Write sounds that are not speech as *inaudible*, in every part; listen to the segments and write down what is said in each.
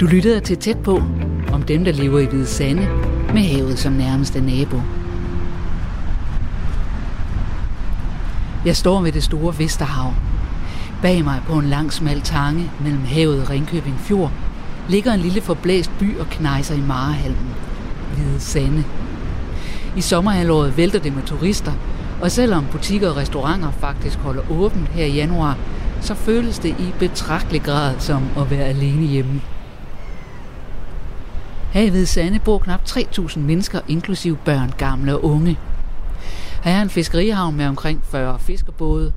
Du lytter til tæt på om dem, der lever i Hvide Sande med havet som nærmeste nabo. Jeg står ved det store Vesterhav. Bag mig på en lang smal tange mellem havet og Ringkøbing Fjord ligger en lille forblæst by og knejser i Marehalmen. Hvide Sande. I sommerhalvåret vælter det med turister, og selvom butikker og restauranter faktisk holder åbent her i januar, så føles det i betragtelig grad som at være alene hjemme. Her i Hvide Sande bor knap 3.000 mennesker, inklusive børn, gamle og unge. Her er en fiskerihavn med omkring 40 fiskerbåde,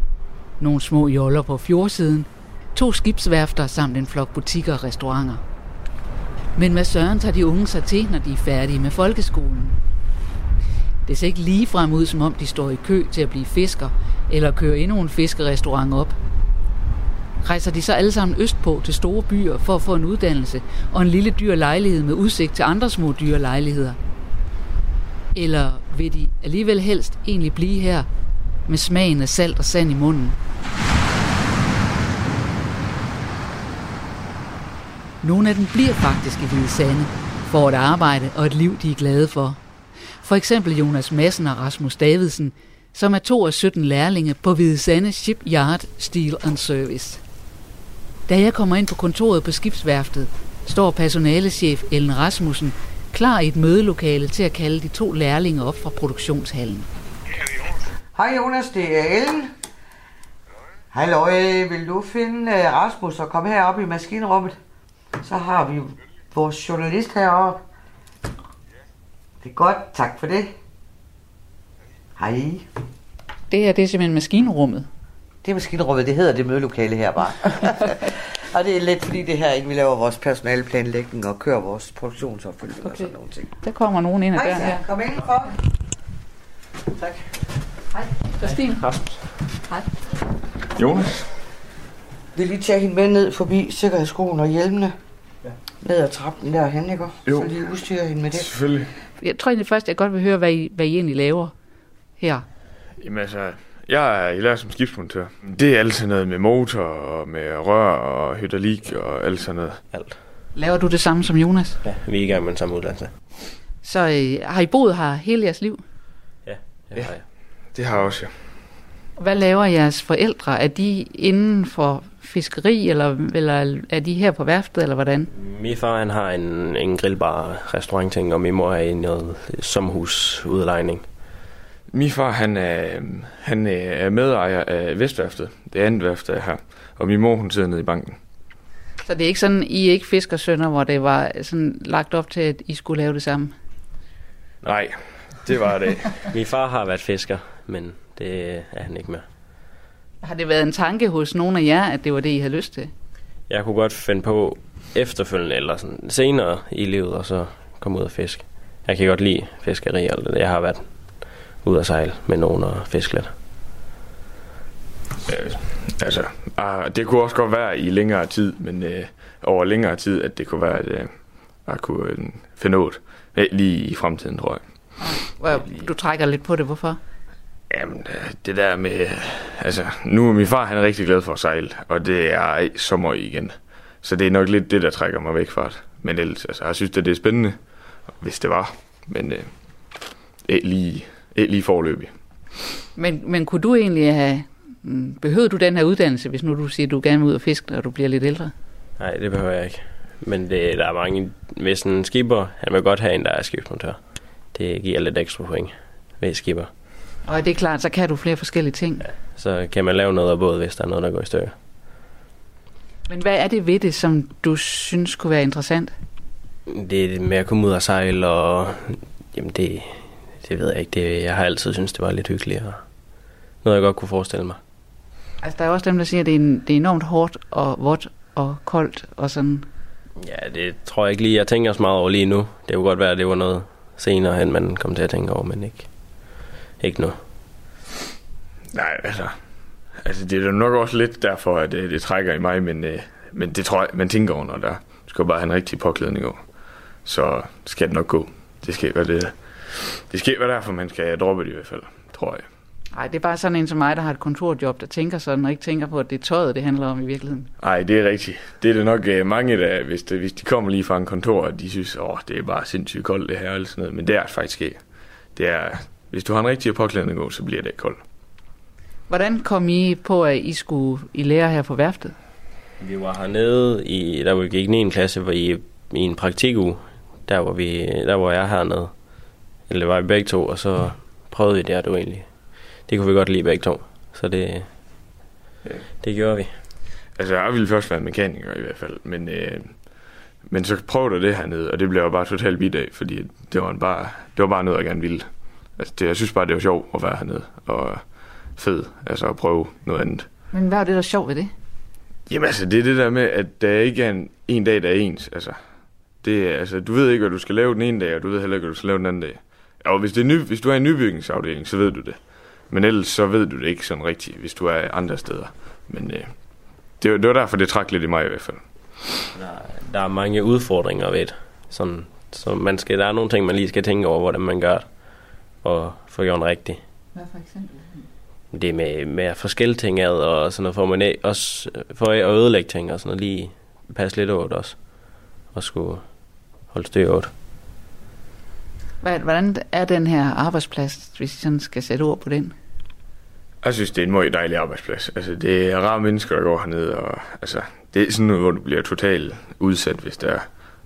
nogle små joller på fjordsiden, to skibsværfter samt en flok butikker og restauranter. Men hvad søren tager de unge sig til, når de er færdige med folkeskolen? Det ser ikke lige frem ud, som om de står i kø til at blive fisker, eller køre endnu en fiskerestaurant op. Rejser de så alle sammen østpå til store byer for at få en uddannelse og en lille dyr lejlighed med udsigt til andre små dyre lejligheder? Eller vil de alligevel helst egentlig blive her med smagen af salt og sand i munden? Nogle af dem bliver faktisk i Hvide Sande, for et arbejde og et liv, de er glade for. For eksempel Jonas Madsen og Rasmus Davidsen, som er to af 17 lærlinge på Hvide Sande Shipyard Steel and Service. Da jeg kommer ind på kontoret på skibsværftet, står personalechef Ellen Rasmussen klar i et mødelokale til at kalde de to lærlinge op fra produktionshallen. Hej Jonas, det er Ellen. Halløj, vil du finde uh, Rasmus og komme herop i maskinrummet? Så har vi vores journalist heroppe. Det er godt, tak for det. Hej. Det her det er simpelthen maskinrummet. Det er maskinrummet, det hedder det mødelokale her bare. *laughs* og det er lidt fordi det her, vi laver vores personaleplanlægning og kører vores produktionsopfølgning okay. og sådan nogle ting. Der kommer nogen ind ad Hej, døren her. kom ind for. Tak. Hej, Christine. Hej. Jonas? Vi lige tage hende med ned forbi sikkerhedsskoen og hjelmene. Ja. Ned ad trappen derhen, ikke? Jo. Så lige udstyre hende med det. Selvfølgelig. Jeg tror egentlig først, jeg godt vil høre, hvad I, hvad I egentlig laver her. Jamen altså, jeg er i lærer som skibsmontør. Det er altid noget med motor og med rør og hydraulik og alt sådan noget. Alt. Laver du det samme som Jonas? Ja, vi er i gang med den samme uddannelse. Så øh, har I boet her hele jeres liv? Ja, det Ja. har jeg. Det har jeg også, ja. Hvad laver jeres forældre? Er de inden for fiskeri, eller, eller er de her på værftet, eller hvordan? Min far han har en, en grillbar restaurantting, og min mor er i noget sommerhusudlejning. Min far, han er, han er medejer af Vestværftet. Det andet værft er her. Og min mor, hun sidder nede i banken. Så det er ikke sådan, I er ikke fiskersønner, hvor det var sådan lagt op til, at I skulle lave det samme? Nej, det var det. *laughs* Min far har været fisker, men det er han ikke mere. Har det været en tanke hos nogle af jer, at det var det, I havde lyst til? Jeg kunne godt finde på efterfølgende, eller sådan senere i livet, og så komme ud og fiske. Jeg kan godt lide fiskeri og alt det. Jeg har været ude at sejle med nogen og fiske lidt. Øh, altså, ah, det kunne også godt være i længere tid, men øh, over længere tid, at det kunne være, at øh, jeg kunne øh, finde ud lige i fremtiden, tror jeg. Hvor Du trækker lidt på det, hvorfor? Jamen, øh, det der med... Altså, nu er min far, han er rigtig glad for at sejle, og det er sommer igen. Så det er nok lidt det, der trækker mig væk fra det. Men ellers, altså, jeg synes, at det er spændende, hvis det var. Men øh, ikke lige, lige forløbig. Men, men kunne du egentlig have... mm, Behøvede du den her uddannelse, hvis nu du siger, at du gerne vil ud og fiske, når du bliver lidt ældre? Nej, det behøver jeg ikke. Men det, der er mange... Hvis en skipper, han vil godt have en, der er skibsmontør. Det giver lidt ekstra point ved skipper. Og det er klart, så kan du flere forskellige ting. Så kan man lave noget af både, hvis der er noget, der går i stykker. Men hvad er det ved det, som du synes kunne være interessant? Det er med at komme ud og sejle, og jamen det, det ved jeg ikke. Det, jeg har altid syntes, det var lidt hyggeligt, og noget, jeg godt kunne forestille mig. Altså, der er også dem, der siger, at det er, en, det er enormt hårdt og vådt og koldt og sådan. Ja, det tror jeg ikke lige, jeg tænker så meget over lige nu. Det kunne godt være, at det var noget senere hen, man kom til at tænke over, men ikke, ikke nu. Nej, altså... Altså, det er da nok også lidt derfor, at det, det trækker i mig, men, øh, men det tror jeg, man tænker over, når der skal bare have en rigtig påklædning over. Så skal det nok gå. Det skal være det. Det skal være derfor, man skal droppe det i hvert fald, tror jeg. Nej, det er bare sådan en som mig, der har et kontorjob, der tænker sådan, og ikke tænker på, at det er tøjet, det handler om i virkeligheden. Nej, det er rigtigt. Det er det nok uh, mange, der, hvis, det, hvis de kommer lige fra en kontor, og de synes, åh, det er bare sindssygt koldt det her, eller sådan noget. Men det er faktisk ikke. Det er, hvis du har en rigtig påklædning på, så bliver det ikke koldt. Hvordan kom I på, at I skulle i lære her på værftet? Vi var hernede, i, der hvor vi gik 9. klasse, hvor I, i en praktikuge, der hvor, vi, der hvor jeg er hernede. Eller det var vi begge to, og så prøvede vi det, og det var egentlig, det kunne vi godt lide begge to. Så det, det gjorde vi. Altså, jeg ville først være mekaniker i hvert fald, men, øh, men så prøvede jeg det hernede, og det blev jeg bare totalt vidt af, fordi det var, bare, det var bare noget, jeg gerne ville. Altså, det, jeg synes bare, det var sjovt at være hernede, og fed, altså at prøve noget andet. Men hvad er det, der er sjovt ved det? Jamen altså, det er det der med, at der ikke er en, en dag, der er ens. Altså, det er, altså, du ved ikke, hvad du skal lave den ene dag, og du ved heller ikke, hvad du skal lave den anden dag. Og hvis, det er ny, hvis du er i en nybygningsafdeling, så ved du det. Men ellers så ved du det ikke sådan rigtigt, hvis du er andre steder. Men øh, det, var, det var derfor, det trak lidt i mig i hvert fald. Der, der er mange udfordringer ved det. Sådan, så man skal, der er nogle ting, man lige skal tænke over, hvordan man gør det, og få gjort rigtigt. Hvad for eksempel? Det med, med at forskellige ting ad, og sådan noget, for man også for at ødelægge ting, og sådan noget, lige passe lidt over det også. Og skulle holde styr over det. Hvordan er den her arbejdsplads, hvis I sådan skal sætte ord på den? Jeg synes, det er en meget dejlig arbejdsplads. Altså, det er rare mennesker, der går hernede, og altså, det er sådan noget, hvor du bliver totalt udsat, hvis der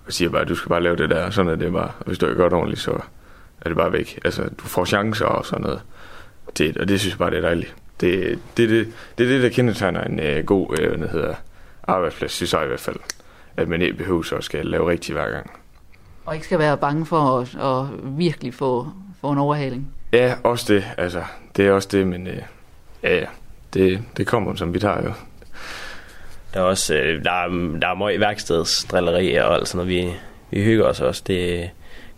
og siger bare, at du skal bare lave det der, og sådan er det bare. Og hvis du ikke gør det ordentligt, så er det bare væk. Altså, du får chancer og sådan noget. Det, og det synes jeg bare, det er dejligt. Det, det, det, det er det, der kendetegner en øh, god øh, hvad hedder, arbejdsplads, synes jeg i hvert fald. At man ikke behøver så at skal lave rigtigt hver gang. Og ikke skal være bange for at, at virkelig få, få en overhaling. Ja, også det. Altså, det er også det, men uh, ja, ja. Det, det kommer, som vi tager jo. Der er også øh, der er, der er meget værkstedsdrillerier og alt sådan noget. Vi, vi hygger os også. Det er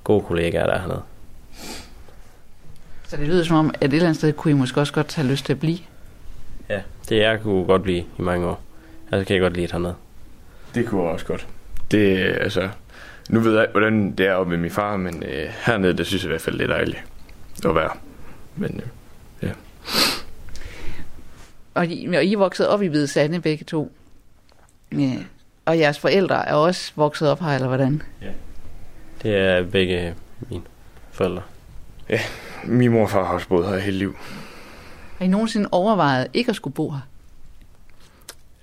gode kollegaer, der er hernede. Så det lyder som om, at et eller andet sted kunne I måske også godt have lyst til at blive? Ja, det jeg kunne godt blive i mange år. Altså kan jeg godt lide det hernede. Det kunne jeg også godt. Det, altså, nu ved jeg ikke, hvordan det er oppe med min far, men øh, hernede, det synes jeg i hvert fald, det er dejligt at være. Men øh, ja. Og I, og I er vokset op i Hvide Sande begge to. Ja. Og jeres forældre er også vokset op her, eller hvordan? Ja. Det er begge mine forældre. Ja, min mor og far har også boet her hele liv. Har I nogensinde overvejet ikke at skulle bo her?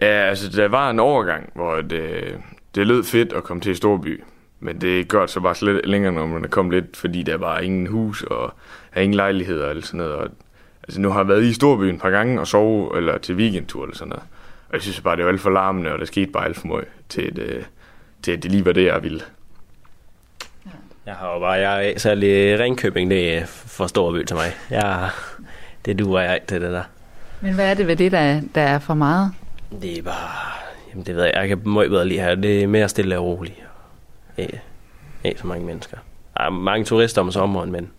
Ja, altså der var en overgang, hvor det, det lød fedt at komme til Storby. Men det gør det så bare slet længere, når man er kommet lidt, fordi der var ingen hus og er ingen lejligheder eller sådan noget. Og, altså nu har jeg været i Storbyen et par gange og sove eller til weekendtur eller sådan noget. Og jeg synes bare, det var alt for larmende, og der skete bare alt for meget til, at, øh, til at det lige var det, jeg ville. Jeg har jo bare, jeg er særlig Ringkøbing, det er for stor by til mig. Jeg, det duer jeg ikke til det der. Men hvad er det ved det, der, der er for meget? Det er bare, jamen det ved jeg, jeg kan meget bedre lige her. Det er mere stille og roligt. Ikke, ikke så mange mennesker. Der er mange turister om sommeren, men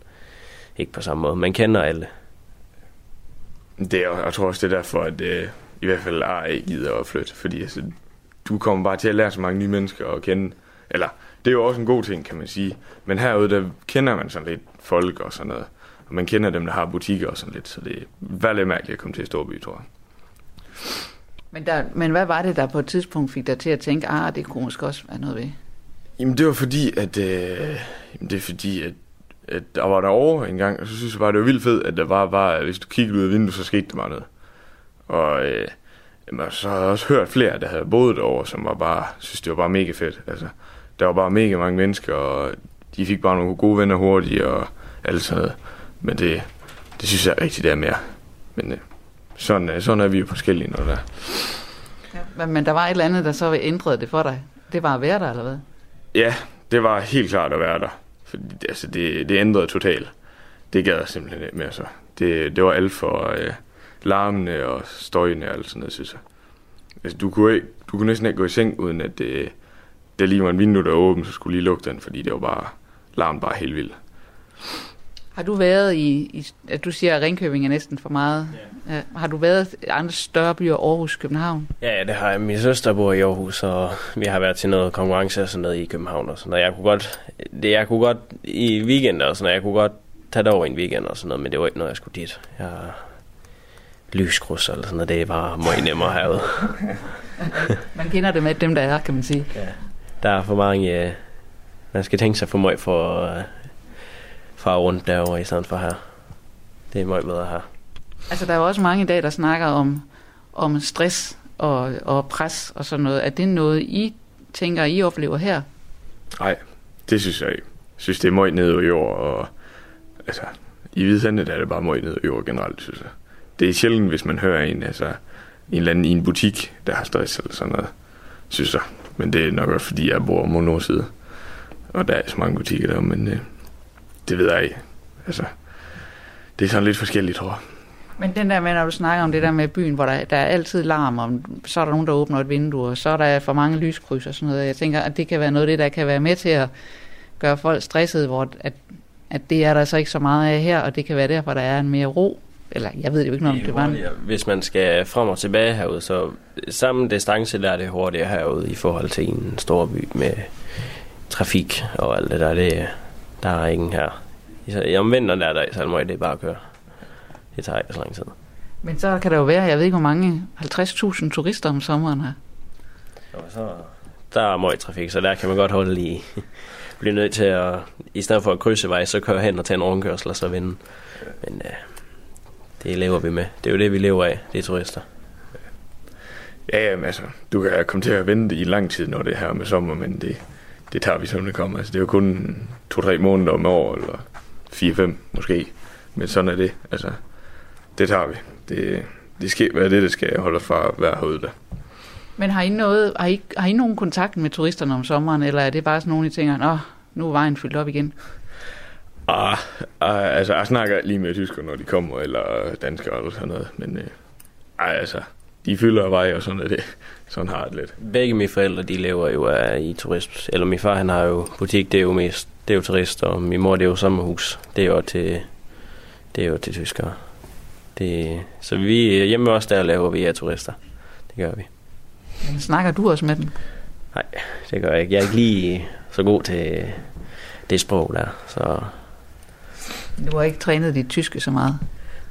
ikke på samme måde. Man kender alle. Det er, jeg tror også, det er derfor, at øh, i hvert fald er ikke gider at flytte. Fordi altså, du kommer bare til at lære så mange nye mennesker at kende. Eller, det er jo også en god ting, kan man sige. Men herude, der kender man sådan lidt folk og sådan noget. Og man kender dem, der har butikker og sådan lidt. Så det er lidt mærkeligt at komme til Storby, tror jeg. Men, der, men hvad var det, der på et tidspunkt fik dig til at tænke, ah, det kunne måske også være noget ved? Jamen, det var fordi, at, øh, jamen, det er fordi, at, at der var derovre en gang, og så synes jeg bare, det var vildt fedt, at der var bare, hvis du kiggede ud af vinduet, så skete der bare noget. Og øh, jamen, så har jeg også hørt flere, der havde boet derovre, som var bare, synes det var bare mega fedt. Altså, der var bare mega mange mennesker, og de fik bare nogle gode venner hurtigt, og alt sådan noget. Men det, det synes jeg rigtig, det er mere. Men øh, sådan, øh, sådan er vi jo forskellige, når der Ja. Men, men der var et eller andet, der så ændrede det for dig. Det var at være der, eller hvad? Ja, det var helt klart at være der. Fordi altså, det, det ændrede totalt. Det gad jeg simpelthen ikke mere så. Det, det var alt for øh, larmende og støjende og alt sådan noget, synes jeg. Altså, du kunne, ikke, du kunne næsten ikke gå i seng, uden at øh, det, det lige var en vindue, der var åben, så skulle lige lukke den, fordi det var bare larm bare helt vildt. Har du været i, i at du siger, at Ringkøbing er næsten for meget. Ja. Ja. Har du været i andre større byer, Aarhus, København? Ja, det har jeg. Min søster bor i Aarhus, og vi har været til noget konkurrence og sådan noget i København og sådan noget. Jeg kunne godt, det, jeg kunne godt i weekender og sådan noget, jeg kunne godt tage det over en weekend og sådan noget, men det var ikke noget, jeg skulle dit. Jeg lyskryds eller sådan noget. Det er bare meget nemmere herude. *laughs* Man kender det med dem, der er, kan man sige. Ja. Der er for mange... Øh, man skal tænke sig for meget for øh, far rundt derovre i stedet for her. Det er meget bedre her. Altså, der er jo også mange i dag, der snakker om, om stress og, og pres og sådan noget. Er det noget, I tænker, I oplever her? Nej, det synes jeg ikke. Jeg synes, det er meget nede i jord, og altså, i Hvidsandet er det bare meget nede i jord generelt, synes jeg. Det er sjældent, hvis man hører en, altså, en eller anden i en butik, der har stress eller sådan noget, synes jeg. Men det er nok også, fordi jeg bor mod nordside, og der er så mange butikker der, men øh, det ved jeg ikke. Altså, det er sådan lidt forskelligt, tror jeg. Men den der med, når du snakker om det der med byen, hvor der, der er altid larm, og så er der nogen, der åbner et vindue, og så er der for mange lyskryds og sådan noget. Jeg tænker, at det kan være noget af det, der kan være med til at gøre folk stressede, hvor at, at det er der så ikke så meget af her, og det kan være derfor, der er en mere ro. Eller jeg ved jo ikke noget om det var en... Hvis man skal frem og tilbage herude, så samme distance der er det hurtigere herude i forhold til en stor by med trafik og alt det der. Det, der er ingen her. I om vinteren der er der så meget det er bare at køre. Det tager ikke så lang tid. Men så kan der jo være, jeg ved ikke hvor mange, 50.000 turister om sommeren her. Og så, der er meget trafik, så der kan man godt holde i. *laughs* Blive nødt til at, i stedet for at krydse vej, så køre hen og tage en rundkørsel og så vinde. Men uh, det lever vi med. Det er jo det, vi lever af, det er turister. Ja, jamen, altså, du kan komme til at vente i lang tid, når det er her med sommer, men det, det tager vi som det kommer. Altså, det er jo kun to-tre måneder om år, eller fire-fem måske. Men sådan er det. Altså, det tager vi. Det, det skal være det, det skal holde fra at være herude der. Men har I, noget, har, I, har I nogen kontakt med turisterne om sommeren, eller er det bare sådan nogle, I tænker, åh, nu er vejen fyldt op igen? Ah, ah, altså, jeg snakker lige med tyskere, når de kommer, eller danskere eller sådan noget, men øh, ej, altså, de fylder vej, og sådan er det. Sådan har det lidt. Begge mine forældre, de lever jo af i turisme. Eller min far, han har jo butik, det er jo mest, det er jo turist, og min mor, det er jo sommerhus. Det er jo til, det er jo til tyskere. Det, så vi hjemme også der laver vi af turister. Det gør vi. Men snakker du også med dem? Nej, det gør jeg ikke. Jeg er ikke lige så god til det sprog der, så... Du har ikke trænet dit tyske så meget?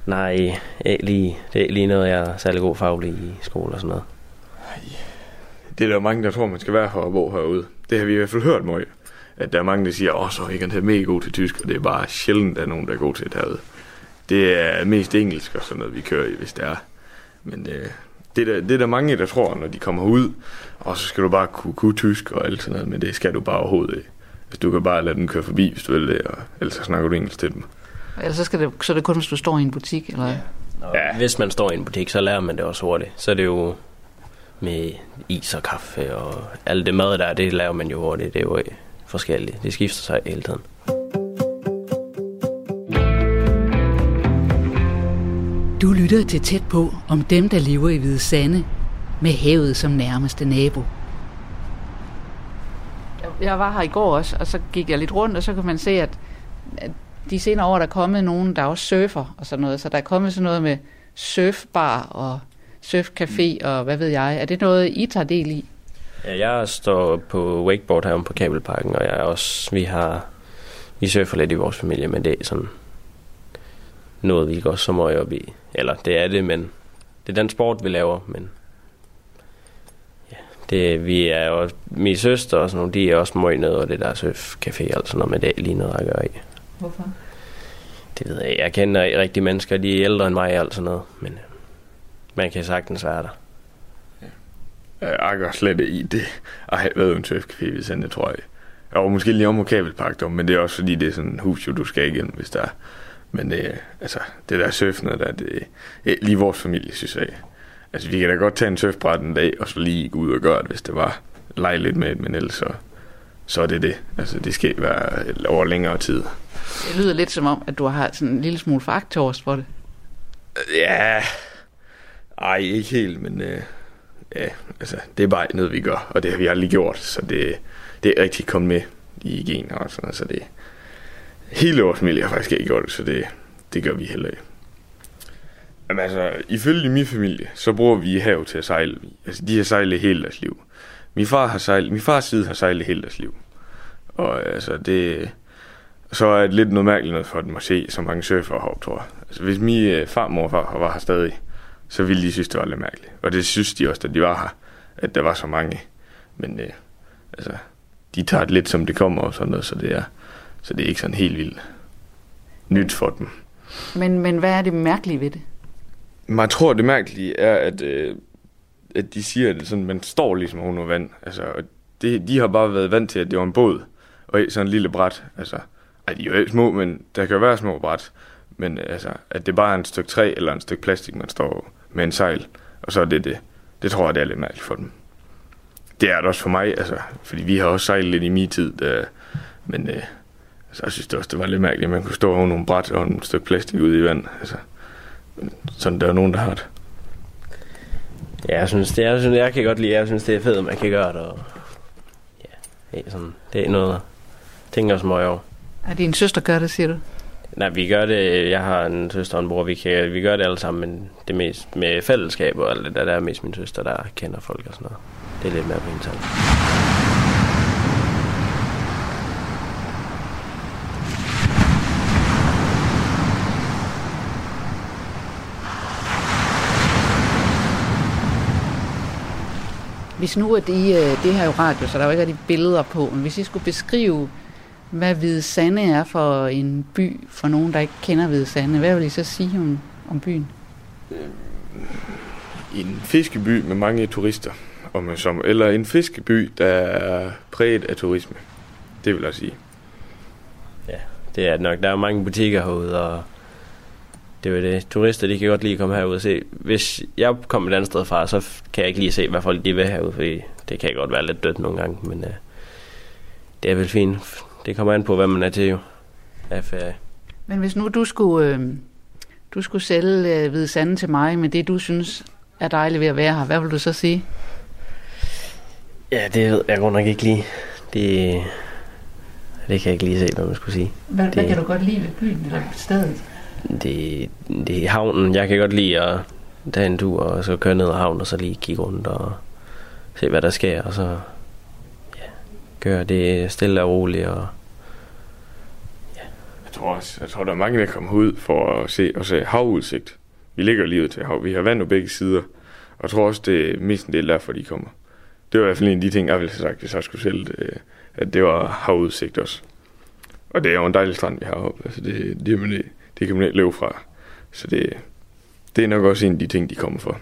Nej, ikke lige, det er ikke lige noget, jeg er særlig god faglig i skole og sådan noget. Det er der mange, der tror, man skal være her og bo herude. Det har vi i hvert fald hørt meget. At der er mange, der siger, åh, så er jeg mega god til tysk, og det er bare sjældent, at der er nogen, der er god til det herude. Det er mest engelsk og sådan noget, vi kører i, hvis det er. Men det, det, er der, det er der mange, der tror, når de kommer ud, og så skal du bare kunne, kunne tysk og alt sådan noget, men det skal du bare overhovedet ikke. Hvis du kan bare lade den køre forbi, hvis du vil det, og ellers så snakker du engelsk til dem. Ellers så, skal det, så er det kun, hvis du står i en butik, eller? Ja. ja. Hvis man står i en butik, så lærer man det også hurtigt. Så er det jo med is og kaffe og alt det mad der, det lærer man jo hurtigt. Det er jo forskelligt. Det skifter sig hele tiden. Du lytter til tæt på om dem, der lever i Hvide Sande, med havet som nærmeste nabo. Jeg var her i går også, og så gik jeg lidt rundt, og så kan man se, at de senere år der er kommet nogen, der også surfer og sådan noget. Så der er kommet sådan noget med surfbar og surfcafé og hvad ved jeg. Er det noget, I tager del i? Ja, jeg står på wakeboard her på Kabelparken, og jeg er også, vi har, vi surfer lidt i vores familie, men det er sådan noget, vi går så meget op i. Eller det er det, men det er den sport, vi laver, men ja, det, vi er jo, min søster og sådan nogle, de er også meget nede og det der surfcafé og sådan noget, men det er lige noget at gøre i. Hvorfor? Det ved jeg Jeg kender ikke rigtig mennesker, de er ældre end mig og alt sådan noget, men man kan sagtens være der. Jeg går slet i det. Jeg har været en surfcafé, hvis han det tror jeg. Var måske lige om på kabelpark, men det er også fordi, det er sådan en hus, jo, du skal igen, hvis der er. Men det, altså, det der surfende der, det er lige vores familie, synes jeg. Altså, vi kan da godt tage en surfbræt en dag, og så lige gå ud og gøre det, hvis det var lege lidt med men ellers så, så er det det. Altså, det skal være over længere tid. Det lyder lidt som om, at du har sådan en lille smule faktorst for det. Ja, ej, ikke helt, men øh, ja, altså, det er bare noget, vi gør, og det har vi aldrig gjort, så det, det er rigtig kommet med i gener og sådan noget, så det, hele vores familie har faktisk ikke gjort det, så det, det gør vi heller ikke. Jamen altså, ifølge min familie, så bruger vi hav til at sejle. Altså, de har sejlet hele deres liv. Min far har sejlet, min fars side har sejlet hele deres liv. Og altså, det, så er det lidt noget mærkeligt noget for dem at se så mange surfer heroppe, tror jeg. Altså, hvis min øh, farmor var, var her stadig, så ville de synes, det var lidt mærkeligt. Og det synes de også, da de var her, at der var så mange. Men øh, altså, de tager det lidt, som det kommer og sådan noget, så det er, så det er ikke sådan helt vildt nyt for dem. Men, men hvad er det mærkelige ved det? Man tror, det mærkelige er, at, øh, at de siger, at sådan, man står ligesom under vand. Altså, det, de har bare været vant til, at det var en båd, og sådan en lille bræt. Altså, ej, de er jo ikke små, men der kan jo være små bræt. Men altså, at det bare er en stykke træ eller en stykke plastik, man står med en sejl, og så er det det. Det tror jeg, det er lidt mærkeligt for dem. Det er det også for mig, altså, fordi vi har også sejlet lidt i min tid, der, men øh, altså, jeg synes det også, det var lidt mærkeligt, at man kunne stå over nogle bræt og en stykke plastik ude i vand. Altså, sådan der er nogen, der har det. Ja, jeg synes, det er, jeg, synes, jeg kan godt lide, jeg synes, det er fedt, at man kan gøre det. Og, ja, det er, sådan, det er noget, tænker os meget over. Er din søster gør det, siger du? Nej, vi gør det, jeg har en søster og en bror, vi, kan, vi gør det alle sammen, men det mest med fællesskab og alt det der, der er mest min søster, der kender folk og sådan noget. Det er lidt mere på hendes. Hvis nu, at I, det her er jo radio, så der er jo ikke rigtig billeder på, men hvis I skulle beskrive, hvad Hvide Sande er for en by, for nogen, der ikke kender Hvide Sande, hvad vil I så sige om, om byen? En fiskeby med mange turister, om man som, eller en fiskeby, der er præget af turisme. Det vil jeg sige. Ja, det er det nok. Der er mange butikker herude, og det er jo det. Turister, de kan godt lide at komme herud og se. Hvis jeg kommer et andet sted fra, så kan jeg ikke lige se, hvad folk de vil herude, fordi det kan godt være lidt dødt nogle gange, men uh, det er vel fint. Det kommer an på, hvad man er til jo. Af ferie. Men hvis nu du skulle, øh, du skulle sælge øh, Hvide Sande til mig med det, du synes er dejligt ved at være her, hvad vil du så sige? Ja, det ved jeg godt nok ikke lige. Det, det kan jeg ikke lige se, hvad man skulle sige. Hvad, Det- hvad kan du godt lide ved byen eller stedet? Det, det er havnen. Jeg kan godt lide at tage en tur og så køre ned ad havnen og så lige kigge rundt og se, hvad der sker. Og så gøre det stille og roligt. Og, Jeg tror også, jeg tror, der er mange, der kommer ud for at se, og se havudsigt. Vi ligger lige ud til hav. Vi har vand på begge sider. Og jeg tror også, det er mest en del derfor, de kommer. Det var i hvert fald en af de ting, jeg ville have sagt, hvis jeg skulle sælge det, øh, at det var havudsigt også. Og det er jo en dejlig strand, vi har heroppe. Altså det, det, man, ikke- det kan man ikke leve fra. Så det, det er nok også en af de ting, de kommer for.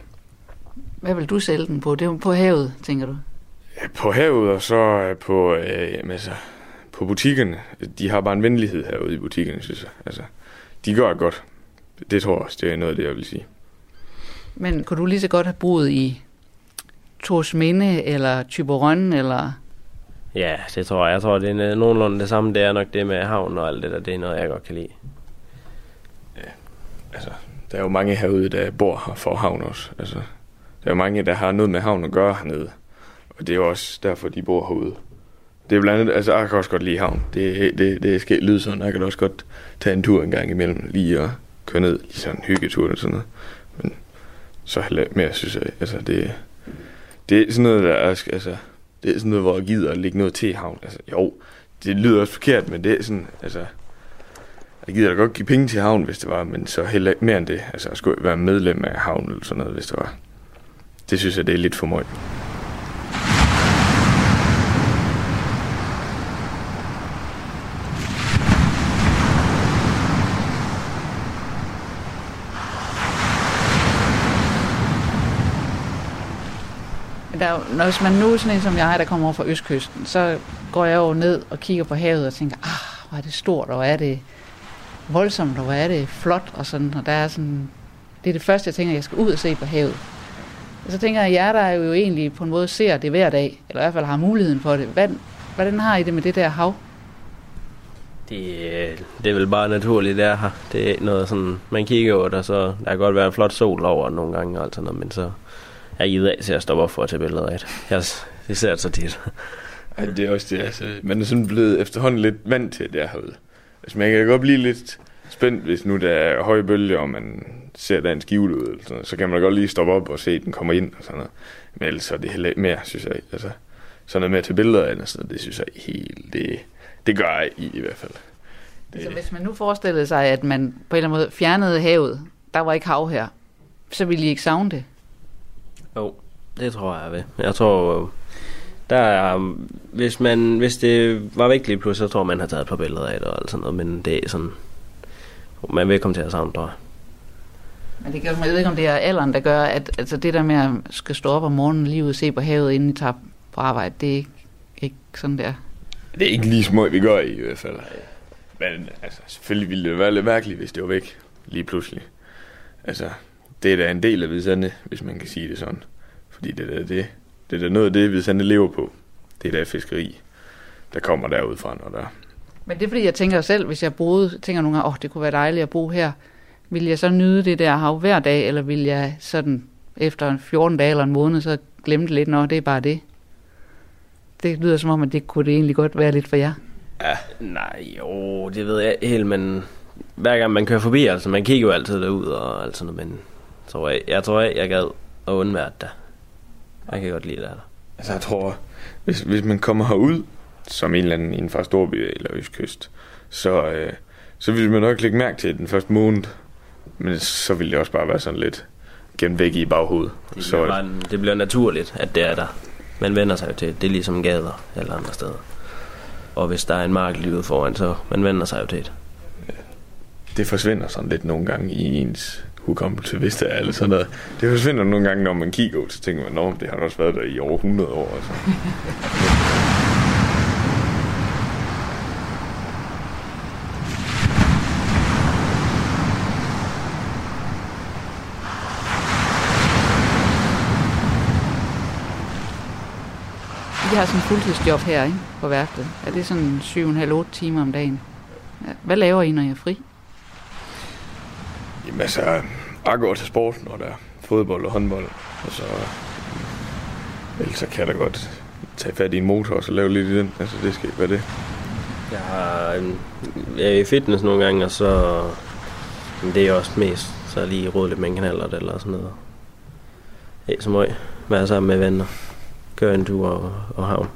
Hvad vil du sælge den på? Det er jo på havet, tænker du? Ja, På havet og så øh, på, øh, jamen, altså, på butikkerne. De har bare en venlighed herude i butikkerne, synes jeg. Altså, de gør det godt. Det tror jeg også, det er noget af det, jeg vil sige. Men kunne du lige så godt have boet i Torsminde eller Tyberøn eller... ja, det tror jeg. Jeg tror, det er nogenlunde det samme. Det er nok det med havnen og alt det der. Det er noget, jeg godt kan lide. Altså, der er jo mange herude, der bor her for havn også. Altså, der er jo mange, der har noget med havn at gøre hernede. Og det er jo også derfor, de bor herude. Det er blandt andet, altså jeg kan også godt lide havn. Det, det, det skal lyde sådan. Jeg kan også godt tage en tur en gang imellem, lige og køre ned, lige sådan en hyggetur eller sådan noget. Men så heller mere, synes jeg. Altså, det, det er sådan noget, der er, altså, det er sådan noget, hvor jeg gider at lægge noget til havn. Altså, jo, det lyder også forkert, men det er sådan, altså, jeg gider da godt give penge til havn, hvis det var, men så heller ikke mere end det. Altså, jeg skulle være medlem af havn eller sådan noget, hvis det var. Det synes jeg, det er lidt for meget. Der når hvis man nu er sådan en som jeg, der kommer over fra Østkysten, så går jeg jo ned og kigger på havet og tænker, ah, hvor er det stort, og hvor er det voldsomt, og hvor er det flot, og sådan, og der er sådan, det er det første, jeg tænker, jeg skal ud og se på havet. Og så tænker jeg, jer der er jo egentlig på en måde ser det hver dag, eller i hvert fald har muligheden for det. Hvad, hvordan har I det med det der hav? Det, øh, det er vel bare naturligt, det er her. Det er noget sådan, man kigger over det, så der kan godt være en flot sol over nogle gange og alt sådan noget, men så jeg gider af til at stoppe op for at tage billeder af det. Jeg, det ser det så tit. Ej, det er også det, altså, man er sådan blevet efterhånden lidt vant til det herude. Altså, man kan godt blive lidt spændt, hvis nu der er høje bølger, og man ser, der er en skivle ud, eller sådan noget, så kan man godt lige stoppe op og se, at den kommer ind og sådan noget. Men ellers så er det heller ikke mere, synes jeg. Altså, sådan noget med at tage billeder af den, noget, det synes jeg helt, det, det gør jeg i, i hvert fald. Det, Altså, hvis man nu forestillede sig, at man på en eller anden måde fjernede havet, der var ikke hav her, så ville I ikke savne det? Jo, det tror jeg, jeg vil. Jeg tror, der er, hvis, man, hvis det var væk lige pludselig, så tror jeg, man har taget et par billeder af det og alt sådan noget, men det er sådan, man vil komme til at savne, tror jeg. Men det gør, jeg ved ikke, om det er alderen, der gør, at altså det der med at skal stå op om morgenen lige ud og se på havet, inden I tager på arbejde, det er ikke, ikke sådan der. Det er ikke lige små, vi gør i, i hvert fald. Men altså, selvfølgelig ville det være lidt mærkeligt, hvis det var væk lige pludselig. Altså, det er da en del af Vidsande, hvis man kan sige det sådan. Fordi det er det, det er da noget af det, Vidsande lever på. Det er da fiskeri, der kommer derud fra, når der Men det er fordi, jeg tænker selv, hvis jeg boede, tænker nogle gange, åh, oh, det kunne være dejligt at bo her. Vil jeg så nyde det der hav hver dag, eller vil jeg sådan efter 14 dage eller en måned, så glemme det lidt, når det er bare det? Det lyder som om, at det kunne det egentlig godt være lidt for jer. Ja, nej, jo, det ved jeg ikke helt, men hver gang man kører forbi, altså man kigger jo altid derud og alt sådan noget, men jeg tror jeg, jeg tror jeg, jeg gad at undvære det. Jeg kan godt lide det der. Altså, jeg tror, hvis, hvis man kommer herud, som en eller anden inden for Storby eller Østkyst, så, øh, så vil man nok lægge mærke til den første måned. Men så vil det også bare være sådan lidt gemt væk i baghovedet. Det Så, bliver, bare, det bliver naturligt, at det er der. Man vender sig jo til, det er ligesom gader eller andre steder. Og hvis der er en mark lige ude foran, så man vender sig jo til det. det forsvinder sådan lidt nogle gange i ens hukommelse, hvis det er eller sådan noget. Det forsvinder nogle gange, når man kigger ud, så tænker man, at det har også været der i over 100 år. Altså. I har sådan en fuldtidsjob her, ikke? På værftet. Er det sådan 7,5-8 timer om dagen? Hvad laver I, når I er fri? Jamen altså, jeg går til sport, når der er fodbold og håndbold, og så... Ellers så kan jeg da godt tage fat i en motor og så lave lidt i den. Altså, det skal ikke være det. Jeg, har, jeg er i fitness nogle gange, og så... Men det er også mest, så lige råd lidt med en eller sådan noget. Ikke så meget. Være sammen med venner. Køre en tur og, og havn.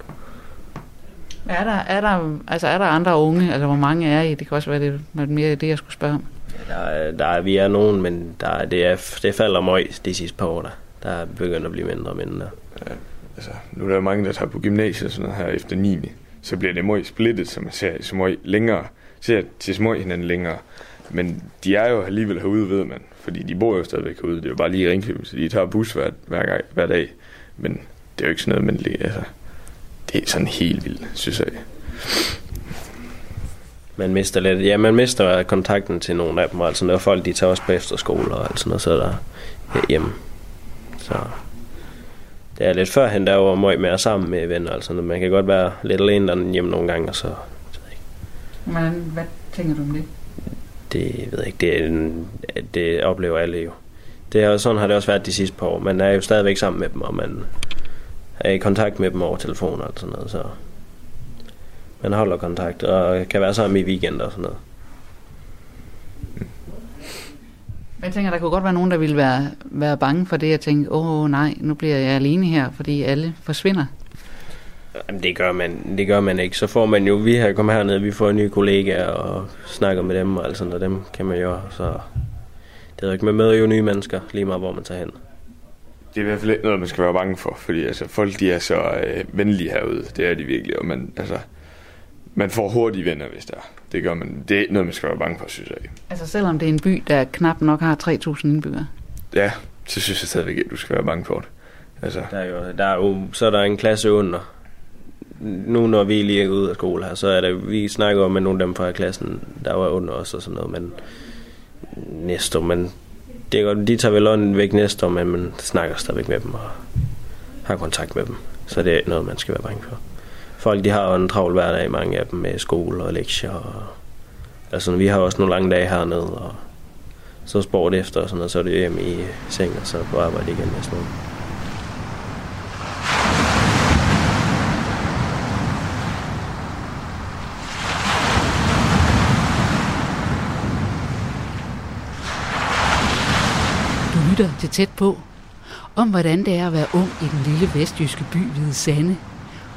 Er der, er, der, altså er der andre unge? Altså, hvor mange er I? Det kan også være det, var mere det, jeg skulle spørge om. Der, der vi er nogen, men der, det, er, det falder meget de sidste par år. Der, der er begyndt at blive mindre og mindre. Altså, nu er der mange, der tager på gymnasiet og sådan noget her efter 9. Så bliver det meget splittet, så man ser så meget længere, ser til små hinanden længere. Men de er jo alligevel herude, ved man. Fordi de bor jo stadigvæk herude. Det er jo bare lige i Ringkøbing, så de tager bus hver, hver, gang, hver dag. Men det er jo ikke sådan noget, man lige, altså, det er sådan helt vildt, synes jeg. Man mister lidt, ja, man mister kontakten til nogle af dem, og altså når folk de tager også på efterskole og alt sådan noget, så er der hjemme. Så det er lidt førhen, der var meget mere sammen med venner, altså man kan godt være lidt alene der hjemme nogle gange, og så, så ikke. Men hvad tænker du om det? det ved jeg ikke, det, er en, det oplever alle jo. Det er, sådan har det også været de sidste par år. Man er jo stadigvæk sammen med dem, og man er i kontakt med dem over telefon og sådan noget, så man holder kontakt og kan være sammen i weekender og sådan noget. Men jeg tænker, der kunne godt være nogen, der ville være, være bange for det. Jeg tænker, åh nej, nu bliver jeg alene her, fordi alle forsvinder. Jamen, det gør man, det gør man ikke. Så får man jo, vi har kommet herned, vi får nye kollegaer og snakker med dem og alt sådan noget. Dem kan man jo, så det er jo ikke, man møder jo nye mennesker, lige meget hvor man tager hen. Det er i hvert fald ikke noget, man skal være bange for, fordi altså, folk de er så øh, venlige herude. Det er de virkelig, og man, altså, man får hurtige venner, hvis der. Det gør man. Det er ikke noget, man skal være bange for, synes jeg. Altså selvom det er en by, der knap nok har 3.000 indbyggere. Ja, så synes jeg stadigvæk ikke, at du skal være bange for det. Altså, Der er jo, der er jo, så er der en klasse under. Nu når vi lige er ude af skole her, så er der, vi snakker om med nogle af dem fra klassen, der var under os og sådan noget, men næste år, men det er godt, de tager vel ånden væk næste år, men man snakker stadigvæk med dem og har kontakt med dem. Så det er noget, man skal være bange for. Folk, de har jo en travl hverdag, mange af dem med skole og lektier. Og, altså, vi har også nogle lange dage hernede, og så sport efter og sådan noget, så er det hjem i seng, og så på arbejde igen næste morgen. Du lytter til tæt på, om hvordan det er at være ung i den lille vestjyske by Hvide Sande,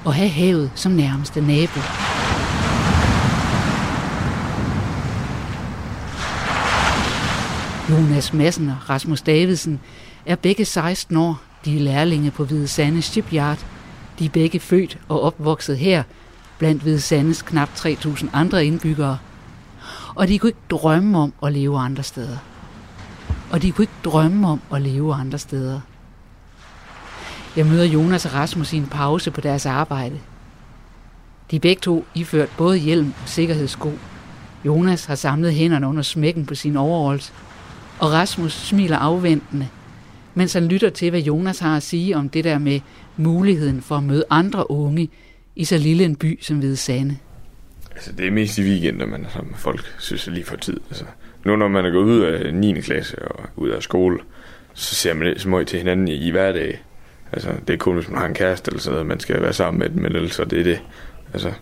og have havet som nærmeste nabo. Jonas Madsen og Rasmus Davidsen er begge 16 år. De er lærlinge på Hvide Sande Shipyard. De er begge født og opvokset her, blandt Hvide Sandes knap 3.000 andre indbyggere. Og de kunne ikke drømme om at leve andre steder. Og de kunne ikke drømme om at leve andre steder. Jeg møder Jonas og Rasmus i en pause på deres arbejde. De er begge to iført både hjelm og sikkerhedssko. Jonas har samlet hænderne under smækken på sin overholds, og Rasmus smiler afventende, mens han lytter til, hvad Jonas har at sige om det der med muligheden for at møde andre unge i så lille en by som Hvide Sande. Altså, det er mest i weekender, man som folk, synes er lige for tid. Altså, nu når man er gået ud af 9. klasse og ud af skole, så ser man lidt smøg til hinanden i, i hverdag. Altså, det er kun, hvis man har en kæreste eller sådan noget, man skal være sammen med, men ellers så det er det. Altså,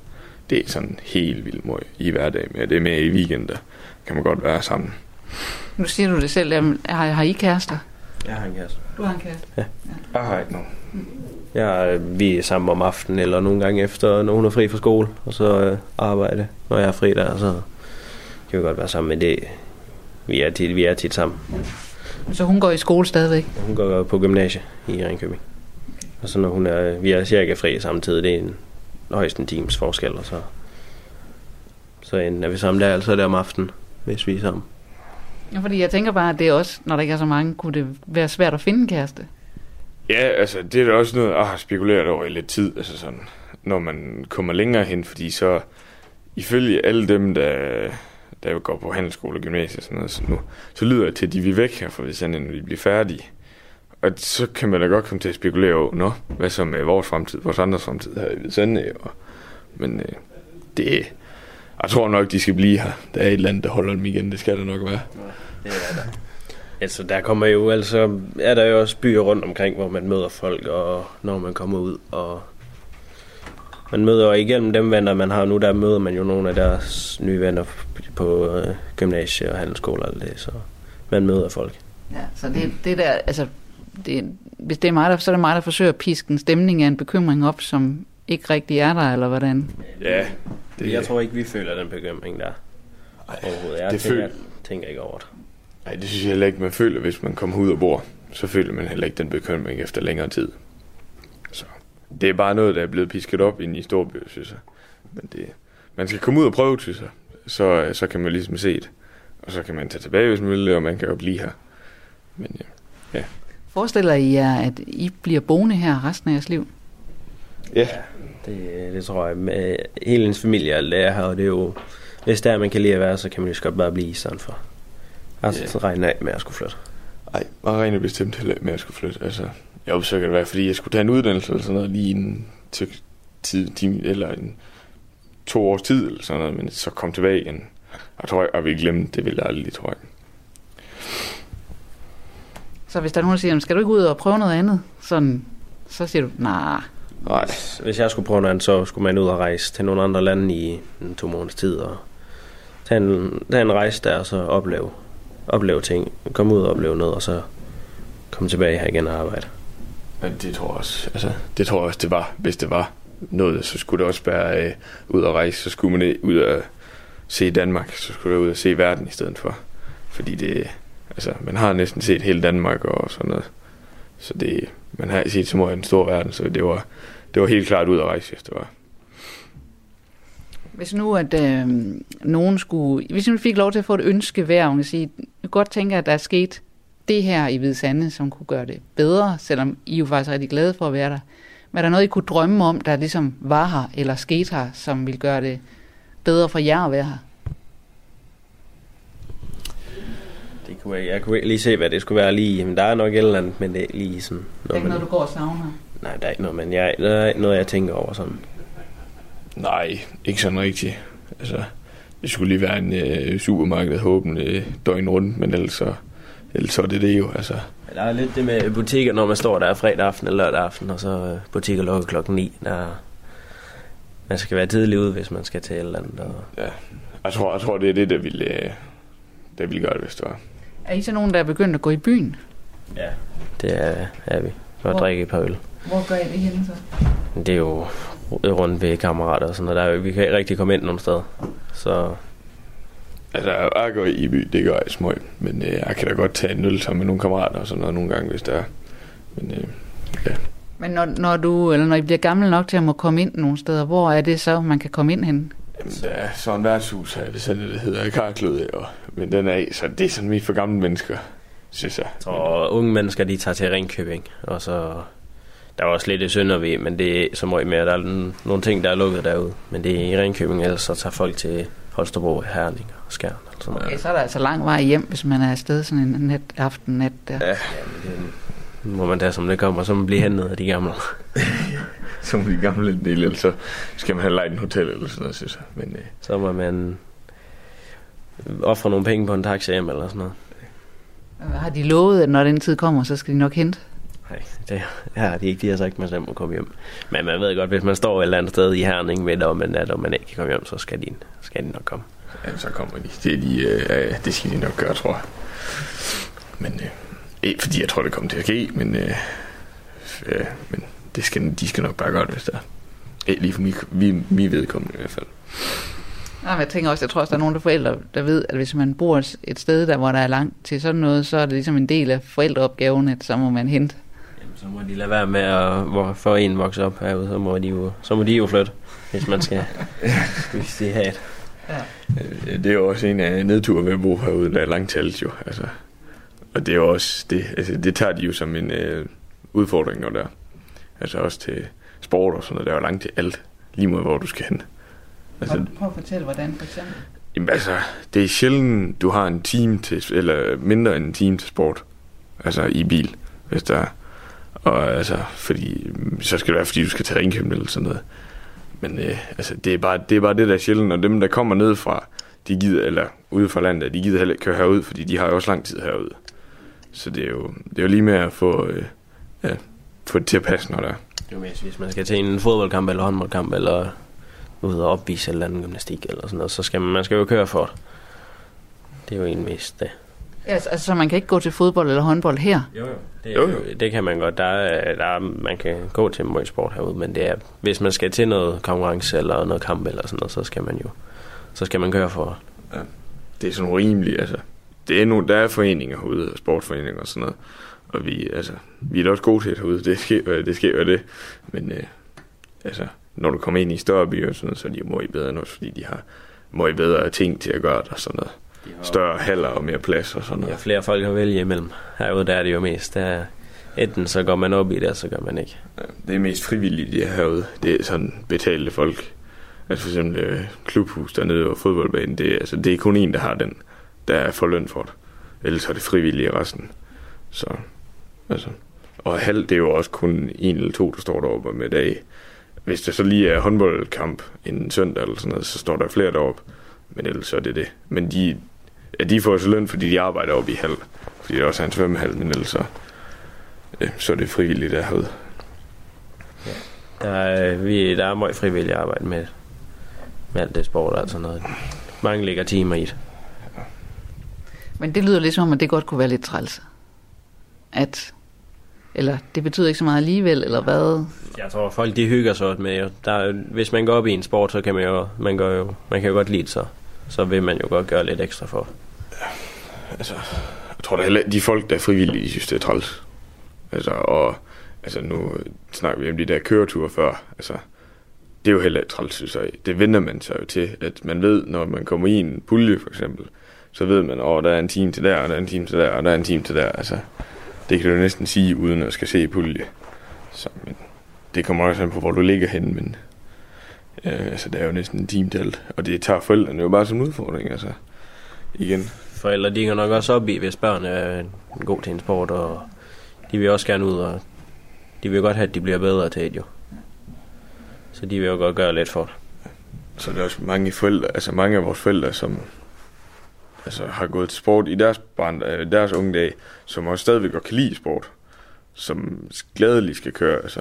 det er sådan helt vildt møg i hverdag, men det er mere i weekender, kan man godt være sammen. Nu siger du det selv, jamen, har, har I kærester? Jeg har en kæreste. Du har en kæreste. Jeg har ikke nogen. Ja, vi er sammen om aftenen, eller nogle gange efter, når hun er fri fra skole, og så øh, arbejde. Når jeg er fri der, så kan vi godt være sammen med det. Vi er tit, vi er tit sammen. Så hun går i skole stadigvæk? Hun går på gymnasie i Ringkøbing. Og så når hun er, vi er cirka fri samtidig, det er en, højst en times forskel, og så, så er vi sammen der, altså der om aftenen, hvis vi er sammen. Ja, fordi jeg tænker bare, at det er også, når der ikke er så mange, kunne det være svært at finde en kæreste. Ja, altså, det er da også noget, jeg har spekuleret over i lidt tid, altså sådan, når man kommer længere hen, fordi så, ifølge alle dem, der, der går på handelsskole og gymnasie og sådan noget, så, nu, så lyder det til, at de vil væk her, for hvis når de bliver færdige. Og så kan man da godt komme til at spekulere over, nå, hvad så med vores fremtid, vores andres fremtid her i Hvidsande, og, men øh, det, jeg tror nok, de skal blive her. Der er et eller andet, der holder dem igen, det skal der nok være. Det er der. Altså, der kommer jo, altså, er der jo også byer rundt omkring, hvor man møder folk, og når man kommer ud, og man møder jo igennem dem venner, man har nu, der møder man jo nogle af deres nye venner på øh, gymnasie og handelsskole og alt det, så man møder folk. Ja, så det, det der, altså, det, hvis det er mig, der, så er det mig, der forsøger at piske en stemning af en bekymring op, som ikke rigtig er der, eller hvordan? Ja. Det, jeg tror ikke, vi føler den bekymring der. Ej, Overhovedet. Jeg det tænker, føl- tænker ikke over det. Nej, det synes jeg heller ikke, man føler, hvis man kommer ud og bor. Så føler man heller ikke den bekymring efter længere tid. Så det er bare noget, der er blevet pisket op ind i Storby, synes jeg. Men det, man skal komme ud og prøve, synes jeg. Så, så kan man ligesom se det. Og så kan man tage tilbage, hvis man vil, og man kan jo blive her. Men ja. Forestiller I jer, at I bliver boende her resten af jeres liv? Ja, Det, det tror jeg. Med hele ens familie er alt det er her, og det er jo... Hvis der man kan lide at være, så kan man jo godt bare blive i stedet for. Altså, Ja. så regner jeg af med at skulle flytte. Ej, jeg regner bestemt heller ikke med, at jeg skulle flytte. Altså, jeg kan det være, fordi jeg skulle tage en uddannelse eller sådan noget, lige en til tid, time, eller en to års tid eller sådan noget, men så kom tilbage igen. Jeg tror, jeg vil glemme det, vil jeg aldrig, tror jeg. Så hvis der er nogen, der siger, skal du ikke ud og prøve noget andet? Sådan, så siger du, nej. Nej, Hvis jeg skulle prøve noget andet, så skulle man ud og rejse til nogle andre lande i en to måneders tid, og tage en, tage en rejse der, og så opleve, opleve ting. Komme ud og opleve noget, og så komme tilbage her igen og arbejde. men det tror jeg også, altså, det tror jeg også, det var, hvis det var noget, så skulle det også være øh, ud og rejse, så skulle man ud og se Danmark, så skulle det ud og se verden i stedet for. Fordi det, altså, man har næsten set hele Danmark og sådan noget. Så det, man har set så meget en stor verden, så det var, det var helt klart ud at rejse, hvis det var. Hvis nu, at øh, nogen skulle... Hvis nu fik lov til at få et ønske hver, og sige, jeg godt tænker, at der er sket det her i Hvide Sande, som kunne gøre det bedre, selvom I jo faktisk er rigtig glade for at være der. Men er der noget, I kunne drømme om, der ligesom var her, eller skete her, som ville gøre det bedre for jer at være her? Det kunne jeg, jeg kunne ikke lige se, hvad det skulle være lige. Men der er nok et eller andet, men det er lige sådan... Det er ikke noget, du går og savner? Nej, der er ikke noget, men jeg, der er ikke noget, jeg tænker over sådan. Nej, ikke sådan rigtigt. Altså, det skulle lige være en øh, supermarked åben øh, døgn rundt, men ellers så, ellers så er det det jo. Altså, Der er lidt det med butikker, når man står der fredag aften eller lørdag aften, og så øh, butikker lukker klokken 9. Der, man skal være tidlig ude, hvis man skal til et eller andet. Og, ja. Jeg tror, jeg tror, det er det, der ville, øh, der ville gøre det, hvis det var. Er I så nogen, der er begyndt at gå i byen? ja, det er, er vi. At Hvor- drikke et par øl. Hvor gør I det henne så? Det er jo rundt ved kammerater og sådan noget. Der er, vi kan ikke rigtig komme ind nogen steder. Så Altså, jeg går i by, det gør jeg smøg. Men øh, jeg kan da godt tage en øl sammen med nogle kammerater og sådan noget nogle gange, hvis der er. Men øh, ja. Men når, når du, eller når I bliver gammel nok til at må komme ind nogle steder, hvor er det så, man kan komme ind hen? Jamen, der er sådan en værtshus her, det er sådan, det hedder Karkløde, og, men den er af, så det er sådan mest for gamle mennesker, synes jeg. Jeg tror, unge mennesker, de tager til Ringkøbing, og så... Der er også lidt i Søndervig, men det er som meget mere, der er nogle ting, der er lukket derude. Men det er i Ringkøbing, ellers så tager folk til Holstebro, Herning og Skjern. Og sådan noget. Okay, så er der altså lang vej hjem, hvis man er afsted sådan en nat, aften nat der. Ja, Det må man tage, som det kommer, så man bliver hentet af de gamle. *laughs* som de gamle del, eller så skal man have lejet en hotel eller sådan noget, synes jeg. Men øh, Så må man ofre nogle penge på en taxa hjem eller sådan noget. Har de lovet, at når den tid kommer, så skal de nok hente? Nej, det har de ikke. De har sagt, at man selv må komme hjem. Men man ved godt, hvis man står et eller andet sted i Herning midt om en nat, og man ikke kan komme hjem, så skal de, skal de nok komme. ja, så kommer de. Det, er de øh, det skal de nok gøre, tror jeg. Men øh, ikke fordi jeg tror, det kommer til at ske, men, øh, ja, men det skal, de skal nok bare gøre det, hvis der er. Ikke lige for mi, vi, mi vedkommende i hvert fald. Nej, men jeg tænker også, jeg tror også, der er nogle af forældre, der ved, at hvis man bor et- sted, der hvor der er langt til sådan noget, så er det ligesom en del af forældreopgaven, at så må man hente. Jamen, så må de lade være med at hvor, for en vokse op herude, så må de jo, så må de jo flytte, hvis man skal, hvis de har et. Øh, Det er jo også en af nedturen ved at bo herude, der er langtalt jo. Altså. Og det er jo også, det, altså, det tager de jo som en øh, udfordring, når der er. Altså også til sport og sådan noget, der er jo langt til alt, lige mod hvor du skal hen. Altså, Prøv at fortælle, hvordan for eksempel. jamen, altså, det er sjældent, du har en time til, eller mindre end en time til sport. Altså i bil, hvis der er. Og altså, fordi, så skal det være, fordi du skal til Ringkøbing eller sådan noget. Men øh, altså, det, er bare, det er bare det, der er sjældent, og dem, der kommer ned fra, de gider, eller ude fra landet, de gider heller ikke køre herud, fordi de har jo også lang tid herude. Så det er jo, det er jo lige med at få, øh, ja, få det til at passe, når der er. Det jo hvis man skal til en fodboldkamp eller håndboldkamp, eller ud og opvise eller andet gymnastik eller sådan noget, så skal man, man skal jo køre for det. Det er jo en mest det. Ja, altså, så man kan ikke gå til fodbold eller håndbold her. Jo, jo. Det, Jo, jo. det kan man godt. Der er, der er, man kan gå til meget sport herude, men det er, hvis man skal til noget konkurrence eller noget kamp eller sådan noget, så skal man jo så skal man køre for det er sådan rimeligt, altså. Det er nogle, der er foreninger herude, og sportsforeninger og sådan noget. Og vi, altså, vi er da også gode til det herude, det sker, det sker jo det. Men øh, altså, når du kommer ind i større byer sådan noget, så er de jo meget bedre os, fordi de har meget bedre ting til at gøre det og sådan noget. Større haller og mere plads og sådan noget. flere folk at vælge imellem. Herude der er det jo mest. Der er, enten så går man op i det, og så gør man ikke. Ja, Det er mest frivilligt, de er herude. Det er sådan betalte folk. Altså for eksempel øh, klubhus dernede og fodboldbanen, det, er- altså, det er kun en, der har den, der får løn for det. Ellers er det frivillige resten. Så, altså. Og halv, det er jo også kun en eller to, der står deroppe med dag. Hvis der så lige er håndboldkamp en søndag eller sådan noget, så står der flere deroppe. Men ellers så er det det. Men de, ja, de får så løn, fordi de arbejder oppe i halv. Fordi det er også er en svømmehal, men ellers så, ja, så er det frivilligt der herude. Der er, vi, der er meget frivilligt arbejde med, med alt det sport og sådan noget. Mange lægger timer i det. Men det lyder lidt som om, at det godt kunne være lidt træls. At, eller det betyder ikke så meget alligevel, eller hvad? Jeg tror, folk de hygger sig med. jo. Der, er- hvis man går op i en sport, så kan man jo, man gør jo, man kan jo godt lide det, så, så vil man jo godt gøre lidt ekstra for. altså, jeg tror da heller, de folk, der er frivillige, de synes, det er træls. Altså, og altså, nu snakker vi om de der køreture før. Altså, det er jo heller ikke træls, synes jeg. Det vender man sig jo til, at man ved, når man kommer i en pulje, for eksempel, så ved man, at der er en time til der, og der er en time til der, og der er en time til der. Altså, det kan du næsten sige, uden at skal se pulje. Så, men det kommer også an på, hvor du ligger henne, men øh, altså, det er jo næsten en time til alt. Og det tager forældrene jo bare som udfordring, altså. Igen. Forældre, de går nok også op i, hvis børn er god til en sport, og de vil også gerne ud, og de vil godt have, at de bliver bedre til det jo. Så de vil jo godt gøre lidt for det. Så er der også mange forældre, altså mange af vores forældre, som altså, har gået til sport i deres, barn, øh, deres unge dage, som også stadigvæk godt kan lide sport, som gladeligt skal køre. Altså,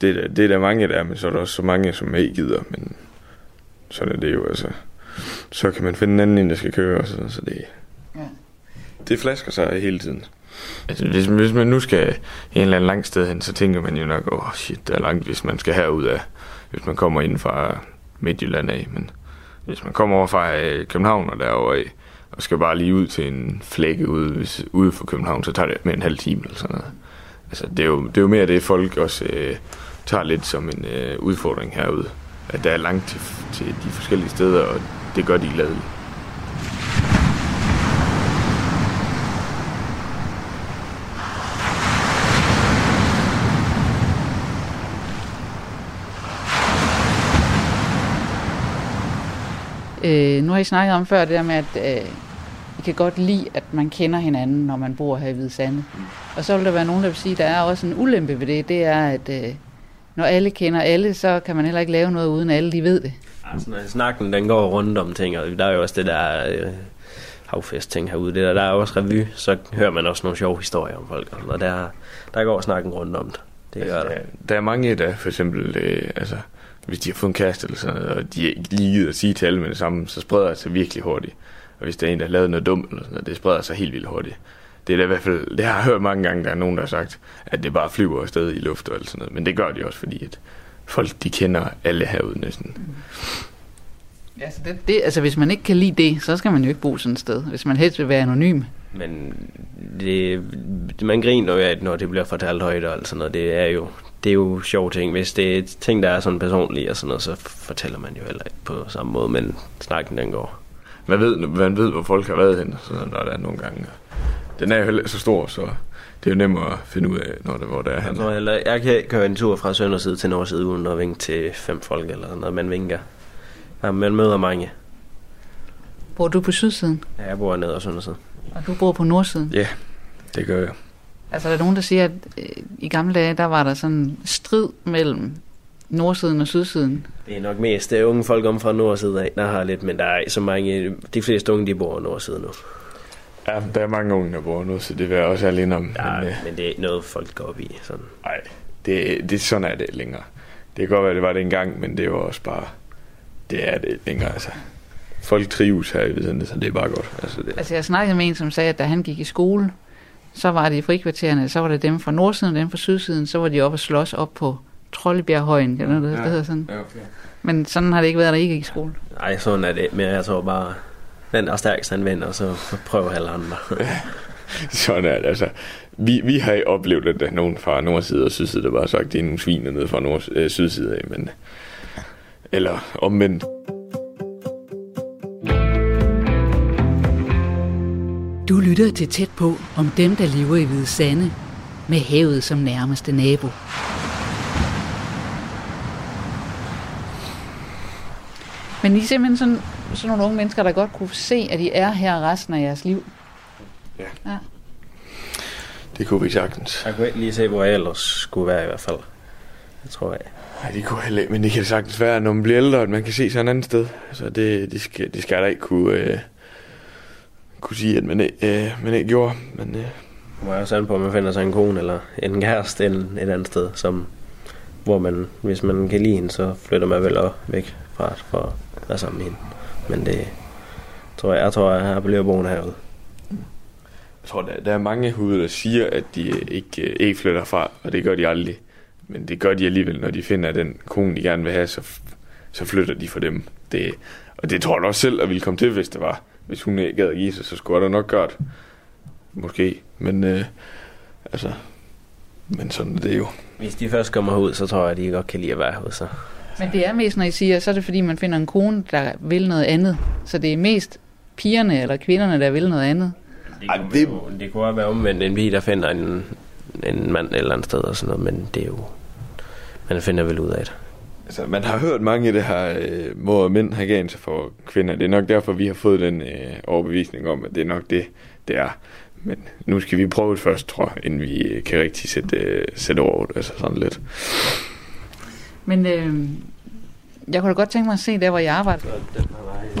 det, er, det er der mange der, men så er der også så mange, som ikke gider, men sådan er det jo, altså. Så kan man finde en anden, en, der skal køre, og så, så det, Ja. det flasker sig hele tiden. Altså, hvis, hvis man nu skal en eller anden lang sted hen, så tænker man jo nok, åh oh, shit, det er langt, hvis man skal herud af, hvis man kommer ind fra Midtjylland af, men hvis man kommer over fra øh, København og derovre af, og skal bare lige ud til en flække ude, hvis, ude for København, så tager det med en halv time eller sådan noget. Altså, det er jo, det er jo mere det, folk også øh, tager lidt som en øh, udfordring herude. At der er langt til, til de forskellige steder, og det gør de gladeligt. Øh, nu har I snakket om før det der med, at øh, I kan godt lide, at man kender hinanden, når man bor her i Hvide Sande. Og så vil der være nogen, der vil sige, at der er også en ulempe ved det. Det er, at øh, når alle kender alle, så kan man heller ikke lave noget, uden alle de ved det. Altså, når snakken den går rundt om ting, og der er jo også det der øh, havfest ting herude. Det der, der er også revy, så hører man også nogle sjove historier om folk. Og der, der går snakken rundt om det. Det gør altså, der. der. Der er mange, der for eksempel, øh, altså, hvis de har fået en kæreste eller sådan noget, og de ikke lige gider at sige til alle med det samme, så spreder det sig virkelig hurtigt. Og hvis der er en, der har lavet noget dumt, eller sådan noget, det spreder sig helt vildt hurtigt. Det er da i hvert fald, det har jeg hørt mange gange, der er nogen, der har sagt, at det bare flyver afsted i luft og sådan noget. Men det gør de også, fordi at folk, de kender alle herude næsten. Altså, det, det, altså, hvis man ikke kan lide det, så skal man jo ikke bo sådan et sted. Hvis man helst vil være anonym. Men det, man griner jo af, når det bliver fortalt højt og alt sådan noget. Det er jo, det er jo sjove ting. Hvis det er ting, der er sådan personlige og sådan noget, så fortæller man jo heller ikke på samme måde, men snakken den går. Man ved, man ved hvor folk har været henne, så når der er nogle gange. Den er jo heller ikke så stor, så det er jo nemmere at finde ud af, når det, hvor det er Jeg, han. tror heller, jeg kan køre en tur fra Sønderside til Nordside uden at vinke til fem folk eller noget, man vinker. Ja, man møder mange. Bor du på sydsiden, Ja, jeg bor nede af Sønderside. og du bor på nordsiden? Ja, det gør jeg. Altså, der er nogen, der siger, at øh, i gamle dage, der var der sådan en strid mellem nordsiden og sydsiden. Det er nok mest det er unge folk om fra Nordside af, der har lidt, men der er ikke så mange, de fleste unge, de bor i Nordside nu. Ja, der er mange unge, der bor nu, så det vil jeg også alene om. Ja, Men, øh, men det er ikke noget, folk går op i. Sådan. Nej, det, det, sådan er det længere. Det kan godt være, det var det engang, men det var også bare... Det er det længere, altså. Folk trives her i Vidende, så det er bare godt. Altså, det, Altså, jeg snakkede med en, som sagde, at da han gik i skole, så var det i frikvartererne, så var det dem fra nordsiden og dem fra sydsiden, så var de oppe og slås op på Trollebjerghøjen, eller noget, ja. det hedder sådan. ja, okay. Men sådan har det ikke været, da I gik i skole. Nej, sådan er det ikke mere. Jeg tror bare, den der er stærkest, han vinder, og så prøver alle andre. *laughs* Sådan er det, altså. Vi, vi har oplevet, at der er nogen fra nordside og sydside, der bare har sagt, at det er nogle sviner nede fra nord, øh, sydside af, men... Eller omvendt. Du lytter til tæt på om dem, der lever i Hvide Sande, med havet som nærmeste nabo. Men I er simpelthen sådan, sådan nogle unge mennesker, der godt kunne se, at I er her resten af jeres liv. Ja. ja. Det kunne vi sagtens. Jeg kunne ikke lige se, hvor jeg ellers skulle være i hvert fald. Jeg tror jeg. Nej, det kunne heller ikke, men det kan sagtens være, når man bliver ældre, at man kan se sig et andet sted. Så det, det, skal, det skal der ikke kunne, øh, kunne sige, at man, ikke- øh, man ikke gjorde. Men øh, Må jeg også an på, om man finder sig en kone eller en kæreste en, et andet sted, som, hvor man, hvis man kan lide hende, så flytter man vel også væk fra for at være sammen med hende. Men det tror jeg, jeg tror, jeg bliver boende herude. jeg tror, der, der er mange herude, der siger, at de ikke, øh, ikke flytter fra, og det gør de aldrig. Men det gør de alligevel, når de finder den kone, de gerne vil have, så, så flytter de for dem. Det, og det tror jeg også selv, at ville komme til, hvis det var. Hvis hun ikke gad at give sig, så skulle jeg da nok gøre det. Måske. Men øh, altså, men sådan er det jo. Hvis de først kommer ud, så tror jeg, at de godt kan lide at være herude. Så. Men det er mest, når I siger, så er det fordi, man finder en kone, der vil noget andet. Så det er mest pigerne eller kvinderne, der vil noget andet. Det, Ej, kunne det- jo, det kunne også være omvendt en pige, der finder en, en mand et eller andet sted og sådan noget, men det er jo... Man finder vel ud af det. Altså, man har hørt mange af det her, øh, hvor mænd har ganet sig for kvinder. Det er nok derfor, vi har fået den øh, overbevisning om, at det er nok det, det er. Men nu skal vi prøve det først, tror jeg, inden vi øh, kan rigtig sætte, øh, sætte over det. Altså sådan lidt. Men øh, jeg kunne da godt tænke mig at se der, hvor jeg arbejder.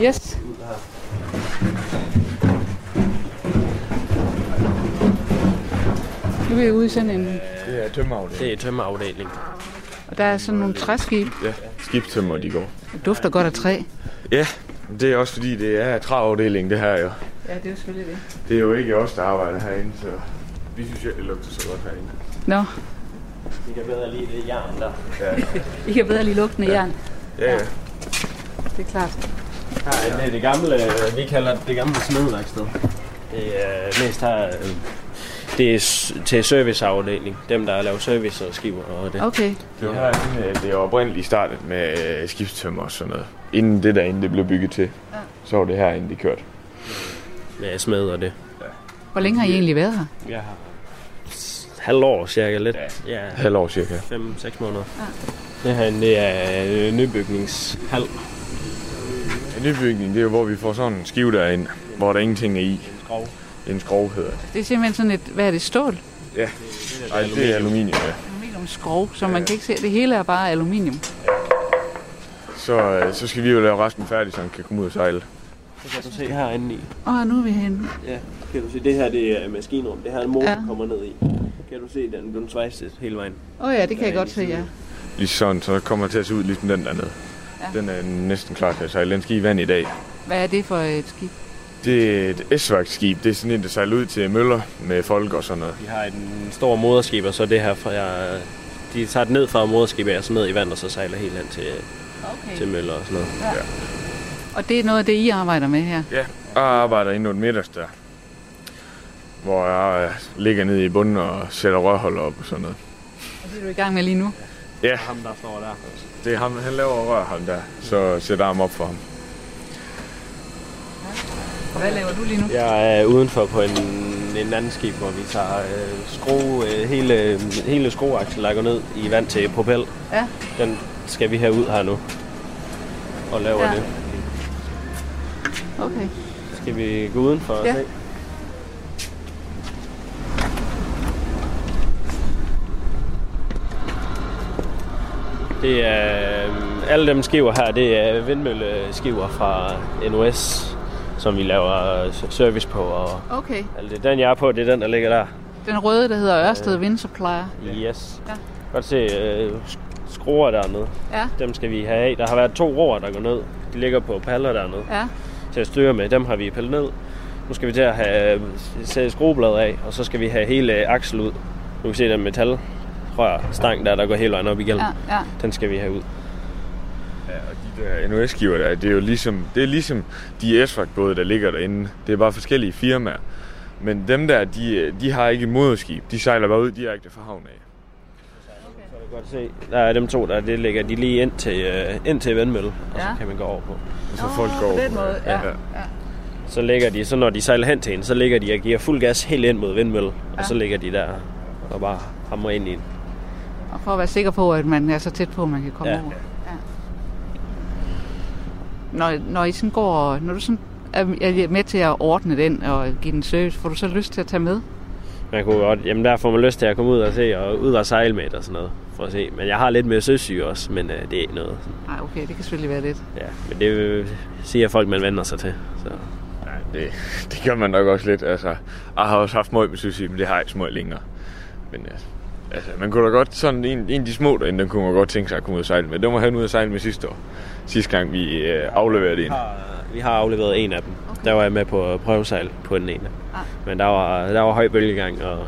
Yes. Nu er vi ude i sådan en... Det er tømmerafdeling. Det er tømmerafdeling. Og der er sådan nogle træskib. Ja, skibstømmer, de går. Det dufter godt af træ. Ja, det er også fordi, det er træafdeling, det her jo. Ja, det er jo selvfølgelig det. Det er jo ikke os, der arbejder herinde, så vi synes jo, det lugter så godt herinde. Nå, Vi kan bedre lide det jern der. Ja, *laughs* I kan bedre lige lugten af jern. ja, ja. Det er klart. Nej, det er det gamle, øh, vi kalder det det gamle smedværksted. Det er mest her, øh, det er til serviceafdeling. Dem, der laver service og skiver og det. Okay. Det var her, det var oprindeligt startet med øh, skibstømmer og sådan noget. Inden det derinde, det blev bygget til. Ja. Så var det herinde, de kørte. Med smed og det. Hvor længe har I egentlig været her? Jeg har s- halvt år cirka lidt. Ja. Ja, Halv år cirka. 5-6 måneder. Det her det er øh, nybygningshal. En nybygning, det er jo, hvor vi får sådan en skive derinde, hvor der ingenting er i. Skrov. En skrov hedder det. Det er simpelthen sådan et, hvad er det, stål? Ej, det er aluminium, ja. Aluminium skrov, så man kan ikke se, det hele er bare aluminium. Så, øh, så skal vi jo lave resten færdig, så han kan komme ud og sejle. Så kan du se herinde i. Og nu er vi henne. Ja, kan du se, det her det er maskinrum. Det her er en motor, Ja. ja. kommer ned i. Kan du se, den blev svejset hele vejen. Åh oh ja, det kan jeg godt se, ja. Lige sådan, så kommer det til at se ud ligesom den dernede. Ja. Den er næsten klar til at sejle. Den skal i vand i dag. Hvad er det for et skib? Det er et s skib. Det er sådan en, der sejler ud til møller med folk og sådan noget. Vi har en stor moderskib, og så det her fra jeg, de tager det ned fra moderskibet og så ned i vand, og så sejler helt hen til, Okay. til møller og sådan noget. Og det er noget af det, I arbejder med her? Ja, og arbejder inde under middags der. Hvor jeg øh, ligger nede i bunden og sætter rørholder op og sådan noget. Og det er du i gang med lige nu? Ja, Ham, der står der. det er ham, han laver rør ham der. Så sætter jeg ham op for ham. Hvad laver du lige nu? Jeg er udenfor på en, en anden skib, hvor vi tager øh, skrue, øh, hele, hele skrueaksen ned i vand til propel. Ja. Den skal vi have ud her nu. Og laver Ja. det. Okay. Skal vi gå udenfor og Ja. se? Det er, øhm, alle dem skiver her, det er vindmølleskiver fra NOS, som vi laver øh, service på. Og Okay. alt det. Den jeg er på, det er den, der ligger der. Den røde, der hedder Ørsted Wind Supplier. Yes. Ja. Godt se øh, sk- skruer dernede. Ja. Dem skal vi have af. Der har været to roer, der går ned. De ligger på paller dernede Ja. til at styre med. Dem har vi pillet ned. Nu skal vi til at have sætte skruebladet af, og så skal vi have hele aksel ud. Nu kan vi se den metalrør stang der, der går hele vejen op igennem. Ja, ja. Den skal vi have ud. Ja, og de der NOS-skiver der, det er jo ligesom, det er ligesom de s både der ligger derinde. Det er bare forskellige firmaer. Men dem der, de, de har ikke et moderskib. De sejler bare ud direkte fra havnen af. Så kan godt se, der er dem to der, det ligger de lige ind til, øh, ind til vandmølle, og Ja. så kan man gå over på. Så Nå, folk går på den måde, ja. ja. ja. Så ligger de, så når de sejler hen til en, så ligger de og giver fuld gas helt ind mod vindmølle, Ja. og så ligger de der og bare hamrer ind i den. Og for at være sikker på, at man er så tæt på, at man kan komme Ja. over. Når, når I sådan går, når du sådan er med til at ordne den og give den service, får du så lyst til at tage med? Man kunne godt, jamen der får man lyst til at komme ud og se, og ud og sejle med og sådan noget, for at se. Men jeg har lidt mere søsyge også, men øh, det er ikke noget. Nej, okay, det kan selvfølgelig være lidt. Ja, men det øh, siger folk, man vender sig til. Så. Nej, det, det gør man nok også lidt. Altså, jeg har også haft møg med sushi, men det har jeg ikke så møg længere. Men ja, altså, man kunne da godt, sådan en, en af de små derinde, den kunne man godt tænke sig at komme ud og sejle med. Den var han ude at sejle med sidste år. Sidste gang vi øh, afleverede en. har, vi har afleveret en af dem. Okay. Der var jeg med på prøvesejl på den ene. Ah. Men der var, der var høj bølgegang, og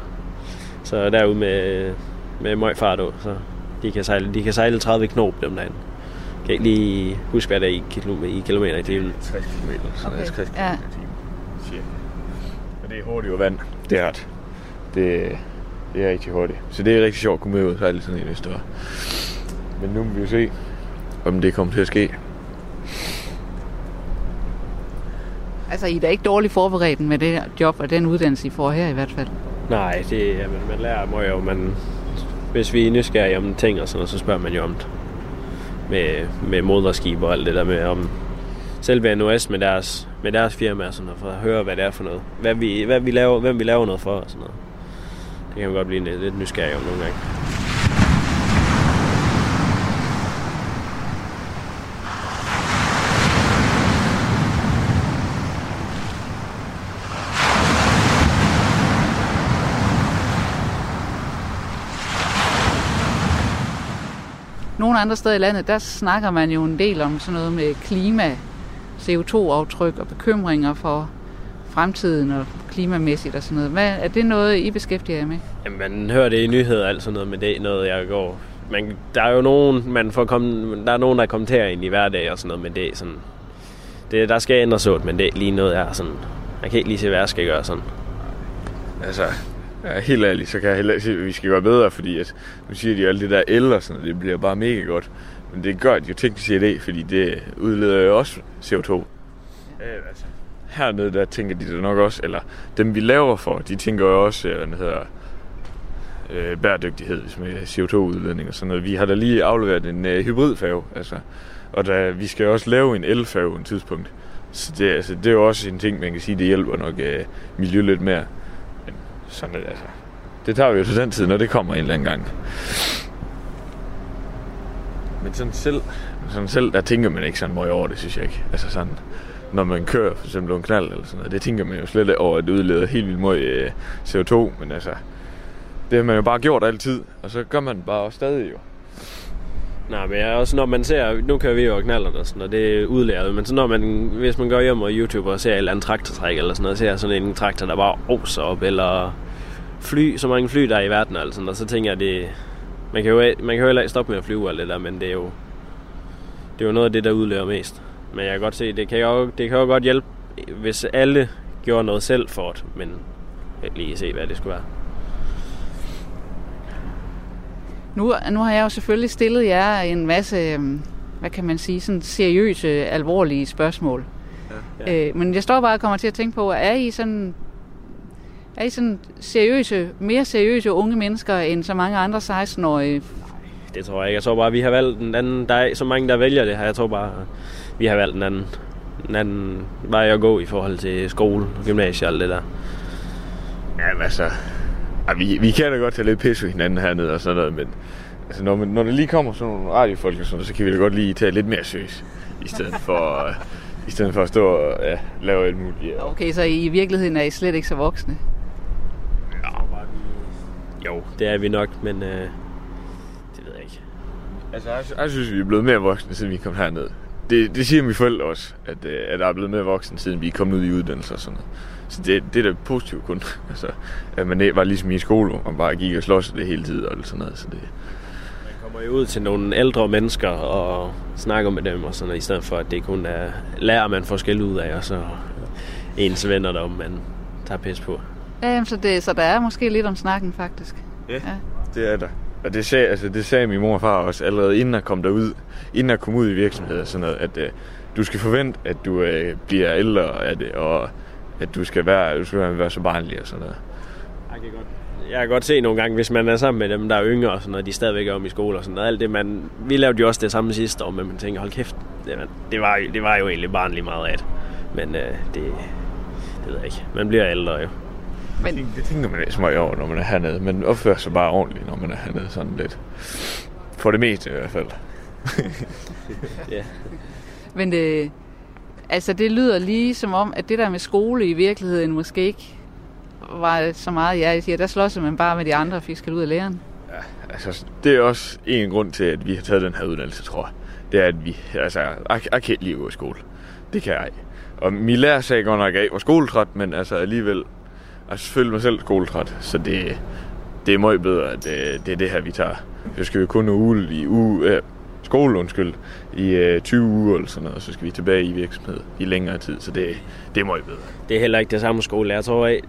så derude med, med møg fart på, så de kan sejle, de kan sejle 30 knop dem derinde. Jeg kan ikke lige huske, hvad der er i, kilo, i kilometer i timen. 60 km. Sådan Okay, 60 km ja. i timen. Cirka. Og det er hurtigt vand. Det er det. Det, det er rigtig hurtigt. Så det er rigtig sjovt at komme ud og sejle sådan en næste år. Men nu må vi jo se, om det kommer til at ske. Altså, I er da ikke dårligt forberedt med det her job og den uddannelse, I får her i hvert fald. Nej, det, jamen, man lærer må jo, man, hvis vi er nysgerrige om ting og sådan noget, så spørger man jo om det. Med, med moderskib og alt det der med om selve NOS med deres, med deres firma og sådan noget, for at høre, hvad det er for noget. Hvad vi, hvad vi laver, hvem vi laver noget for og sådan noget. Det kan man godt blive lidt, nysgerrig om nogle gange. Nogle andre steder i landet, der snakker man jo en del om sådan noget med klima, CO2-aftryk og bekymringer for fremtiden og klimamæssigt og sådan noget. Hvad, er det noget, I beskæftiger jer med? Jamen, man hører det i nyheder og alt sådan noget, men det er noget, jeg går... Man, der er jo nogen, man får komme, der er nogen, der kommenterer ind i hverdag og sådan noget, men det er sådan... det, der skal ændres ud, men det er lige noget, jeg er sådan... Jeg kan ikke lige se, hvad jeg skal gøre sådan. Altså, ja, helt ærligt, så kan jeg heller ikke se, at vi skal gøre bedre, fordi at, nu siger de jo alt det der el og sådan noget, det bliver bare mega godt. Men det gør de jo teknisk set ikke, fordi det udleder jo også CO2. Ja, altså, hernede, der tænker de det nok også, eller dem vi laver for, de tænker jo også, øh, hvad det hedder, øh, bæredygtighed med CO2-udledning og sådan noget. Vi har da lige afleveret en øh, hybridfærge, altså, og da, vi skal også lave en elfærge en tidspunkt. Så det, altså, det er jo også en ting, man kan sige, det hjælper nok øh, miljø lidt mere. Men sådan er det altså. Det tager vi jo til den tid, når det kommer en eller anden gang. Men sådan selv, sådan selv der tænker man ikke sådan meget over det, synes jeg ikke. Altså sådan, når man kører for eksempel en knald eller sådan noget, det tænker man jo slet ikke over, at det udleder helt vildt meget øh, CO2, men altså, det har man jo bare gjort altid, og så gør man bare også stadig jo. Nej, men jeg også når man ser, nu kører vi jo knaller og sådan, og det er udlæret, men så når man, hvis man går hjem og YouTube og ser et eller andet traktortræk eller sådan noget, ser sådan en traktor, der bare oser op, eller fly, så mange fly, der er i verden, altså, og så tænker jeg, det, man kan jo, man kan jo heller ikke stoppe med at flyve alt det der, men det er jo, det er jo noget af det, der udlærer mest. Men jeg kan godt se, det kan jo, det kan jo godt hjælpe, hvis alle gjorde noget selv for det, men jeg kan lige se, hvad det skulle være. Nu, nu har jeg jo selvfølgelig stillet jer en masse, øhm, hvad kan man sige, sådan seriøse, alvorlige spørgsmål. Ja. Øh, men jeg står bare og kommer til at tænke på, er I sådan, er I sådan seriøse, mere seriøse unge mennesker end så mange andre 16-årige? Det tror jeg ikke. Jeg tror bare, vi har valgt en anden... Der er så mange, der vælger det her. Jeg tror bare, vi har valgt en anden, en anden vej at gå i forhold til skole, gymnasie og alt det der. Ja, altså, ja, vi, vi kan da godt tage lidt pisse hinanden hernede og sådan noget, men altså, når, man, når der lige kommer sådan nogle radiofolk og sådan noget, så kan vi da godt lige tage lidt mere seriøst, i stedet for, uh, i stedet for at stå og ja, lave alt muligt. Ja. Okay, så i virkeligheden er I slet ikke så voksne? Ja. Jo, det er vi nok, men uh, det ved jeg ikke. Altså, jeg, jeg synes, vi er blevet mere voksne, siden vi kom herned. Det, det siger mine forældre også, at, øh, at der er blevet mere voksne, siden vi er kommet ud i uddannelse og sådan noget. Så det, det er da positivt kun. *laughs* altså, at man var ligesom i skole, hvor man bare gik og slås det hele tiden og sådan noget. Så det... Man kommer jo ud til nogle ældre mennesker og snakker med dem og sådan noget, i stedet for at det kun er lærer, man får skæld ud af, og så ens venner der, man tager pis på. Ja, så, det, så der er måske lidt om snakken faktisk. Ja, ja. det er der. Og det sagde, altså, det sagde min mor og far også allerede inden jeg kom derud, inden jeg kom ud i virksomheden og sådan noget, at øh, du skal forvente, at du øh, bliver ældre af det, øh, og at du skal være, du skal være så barnlig og sådan noget. Jeg kan godt jeg kan godt se nogle gange, hvis man er sammen med dem, der er yngre og sådan noget, de stadigvæk er om i skole og sådan noget. Alt det, man, vi lavede jo også det samme sidste år, men man tænker, hold kæft, det, det, var, det var jo egentlig barnlig meget af det. Men øh, det, det ved jeg ikke. Man bliver ældre jo. Men... Det, det tænker man ikke så meget over, når man er hernede. Man opfører sig bare ordentligt, når man er hernede sådan lidt. For det meste i hvert fald. *laughs* ja. Men det, altså det lyder lige som om, at det der med skole i virkeligheden måske ikke var så meget, ja, jeg siger, der slås man bare med de andre og fik skal ud af læreren. Ja, altså det er også en grund til, at vi har taget den her uddannelse, tror jeg. Det er, at vi, altså, jeg, jeg kan ikke lide at gå i skole. Det kan jeg ikke. Og min lærer sagde godt nok, at jeg var skoletræt, men altså alligevel, jeg føler mig selv skoletræt, så det, det er meget bedre, at det, det er det her, vi tager. Så skal vi kun uge i uge, øh, skole, undskyld, i øh, 20 uger eller sådan noget, og så skal vi tilbage i virksomhed i længere tid, så det, det er meget bedre. Det er heller ikke det samme skole. Jeg tror, at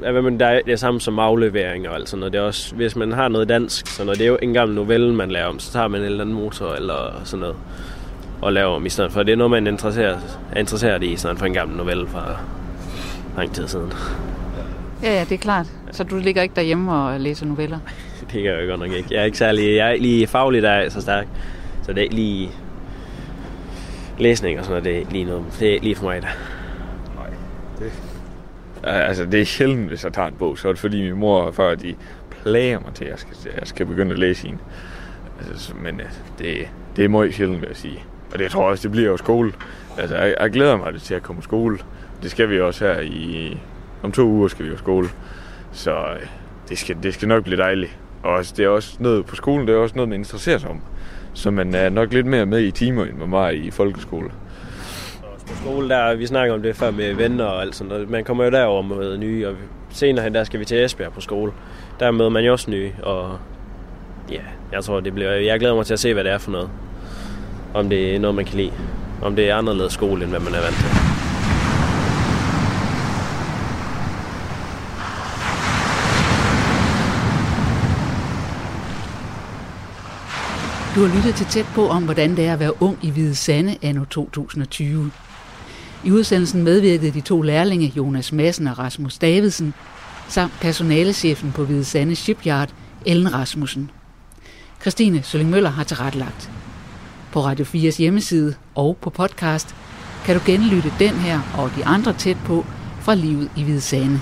det er det samme som aflevering og alt sådan noget. Det er også, hvis man har noget dansk, så når det er jo en gammel novelle, man laver om, så tager man en eller anden motor eller sådan noget og laver om i stedet for. Det er noget, man interesserer, interesseret, er interesseret i, sådan for en gammel novelle fra lang tid siden. Ja, ja, det er klart. Så du ligger ikke derhjemme og læser noveller? *laughs* det gør jeg godt nok ikke. Jeg er ikke særlig, jeg er ikke lige faglig, der er så stærk. Så det er ikke lige læsning og sådan noget, det er ikke lige, noget, det er ikke lige for mig der. Nej, det... Altså, det er sjældent, hvis jeg tager en bog, så er det fordi min mor og far, de plager mig til, at jeg skal, jeg skal begynde at læse en. Altså, men det, det er meget sjældent, vil jeg sige. Og det tror jeg også, det bliver jo skole. Altså, jeg, jeg glæder mig til at komme i skole. Det skal vi også her i... Om to uger skal vi jo skole. Så øh, det skal, det skal nok blive dejligt. Og altså, det er også noget på skolen, det er også noget, man interesserer sig om. Så man er nok lidt mere med i timer, end man var i folkeskole. På skole, der, vi snakker om det før med venner og alt sådan noget. Man kommer jo derover med nye, og senere hen, der skal vi til Esbjerg på skole. Der møder man jo også nye, og ja, jeg tror, det bliver... Jeg glæder mig til at se, hvad det er for noget. Om det er noget, man kan lide. om det er anderledes skole, end hvad man er vant til. Du har lyttet til tæt på om, hvordan det er at være ung i Hvide Sande anno 2020. I udsendelsen medvirkede de to lærlinge, Jonas Madsen og Rasmus Davidsen, samt personalechefen på Hvide Sande Shipyard, Ellen Rasmussen. Christine Sølling Møller har tilrettelagt. På Radio 4's hjemmeside og på podcast kan du genlytte den her og de andre tæt på fra livet i Hvide Sande.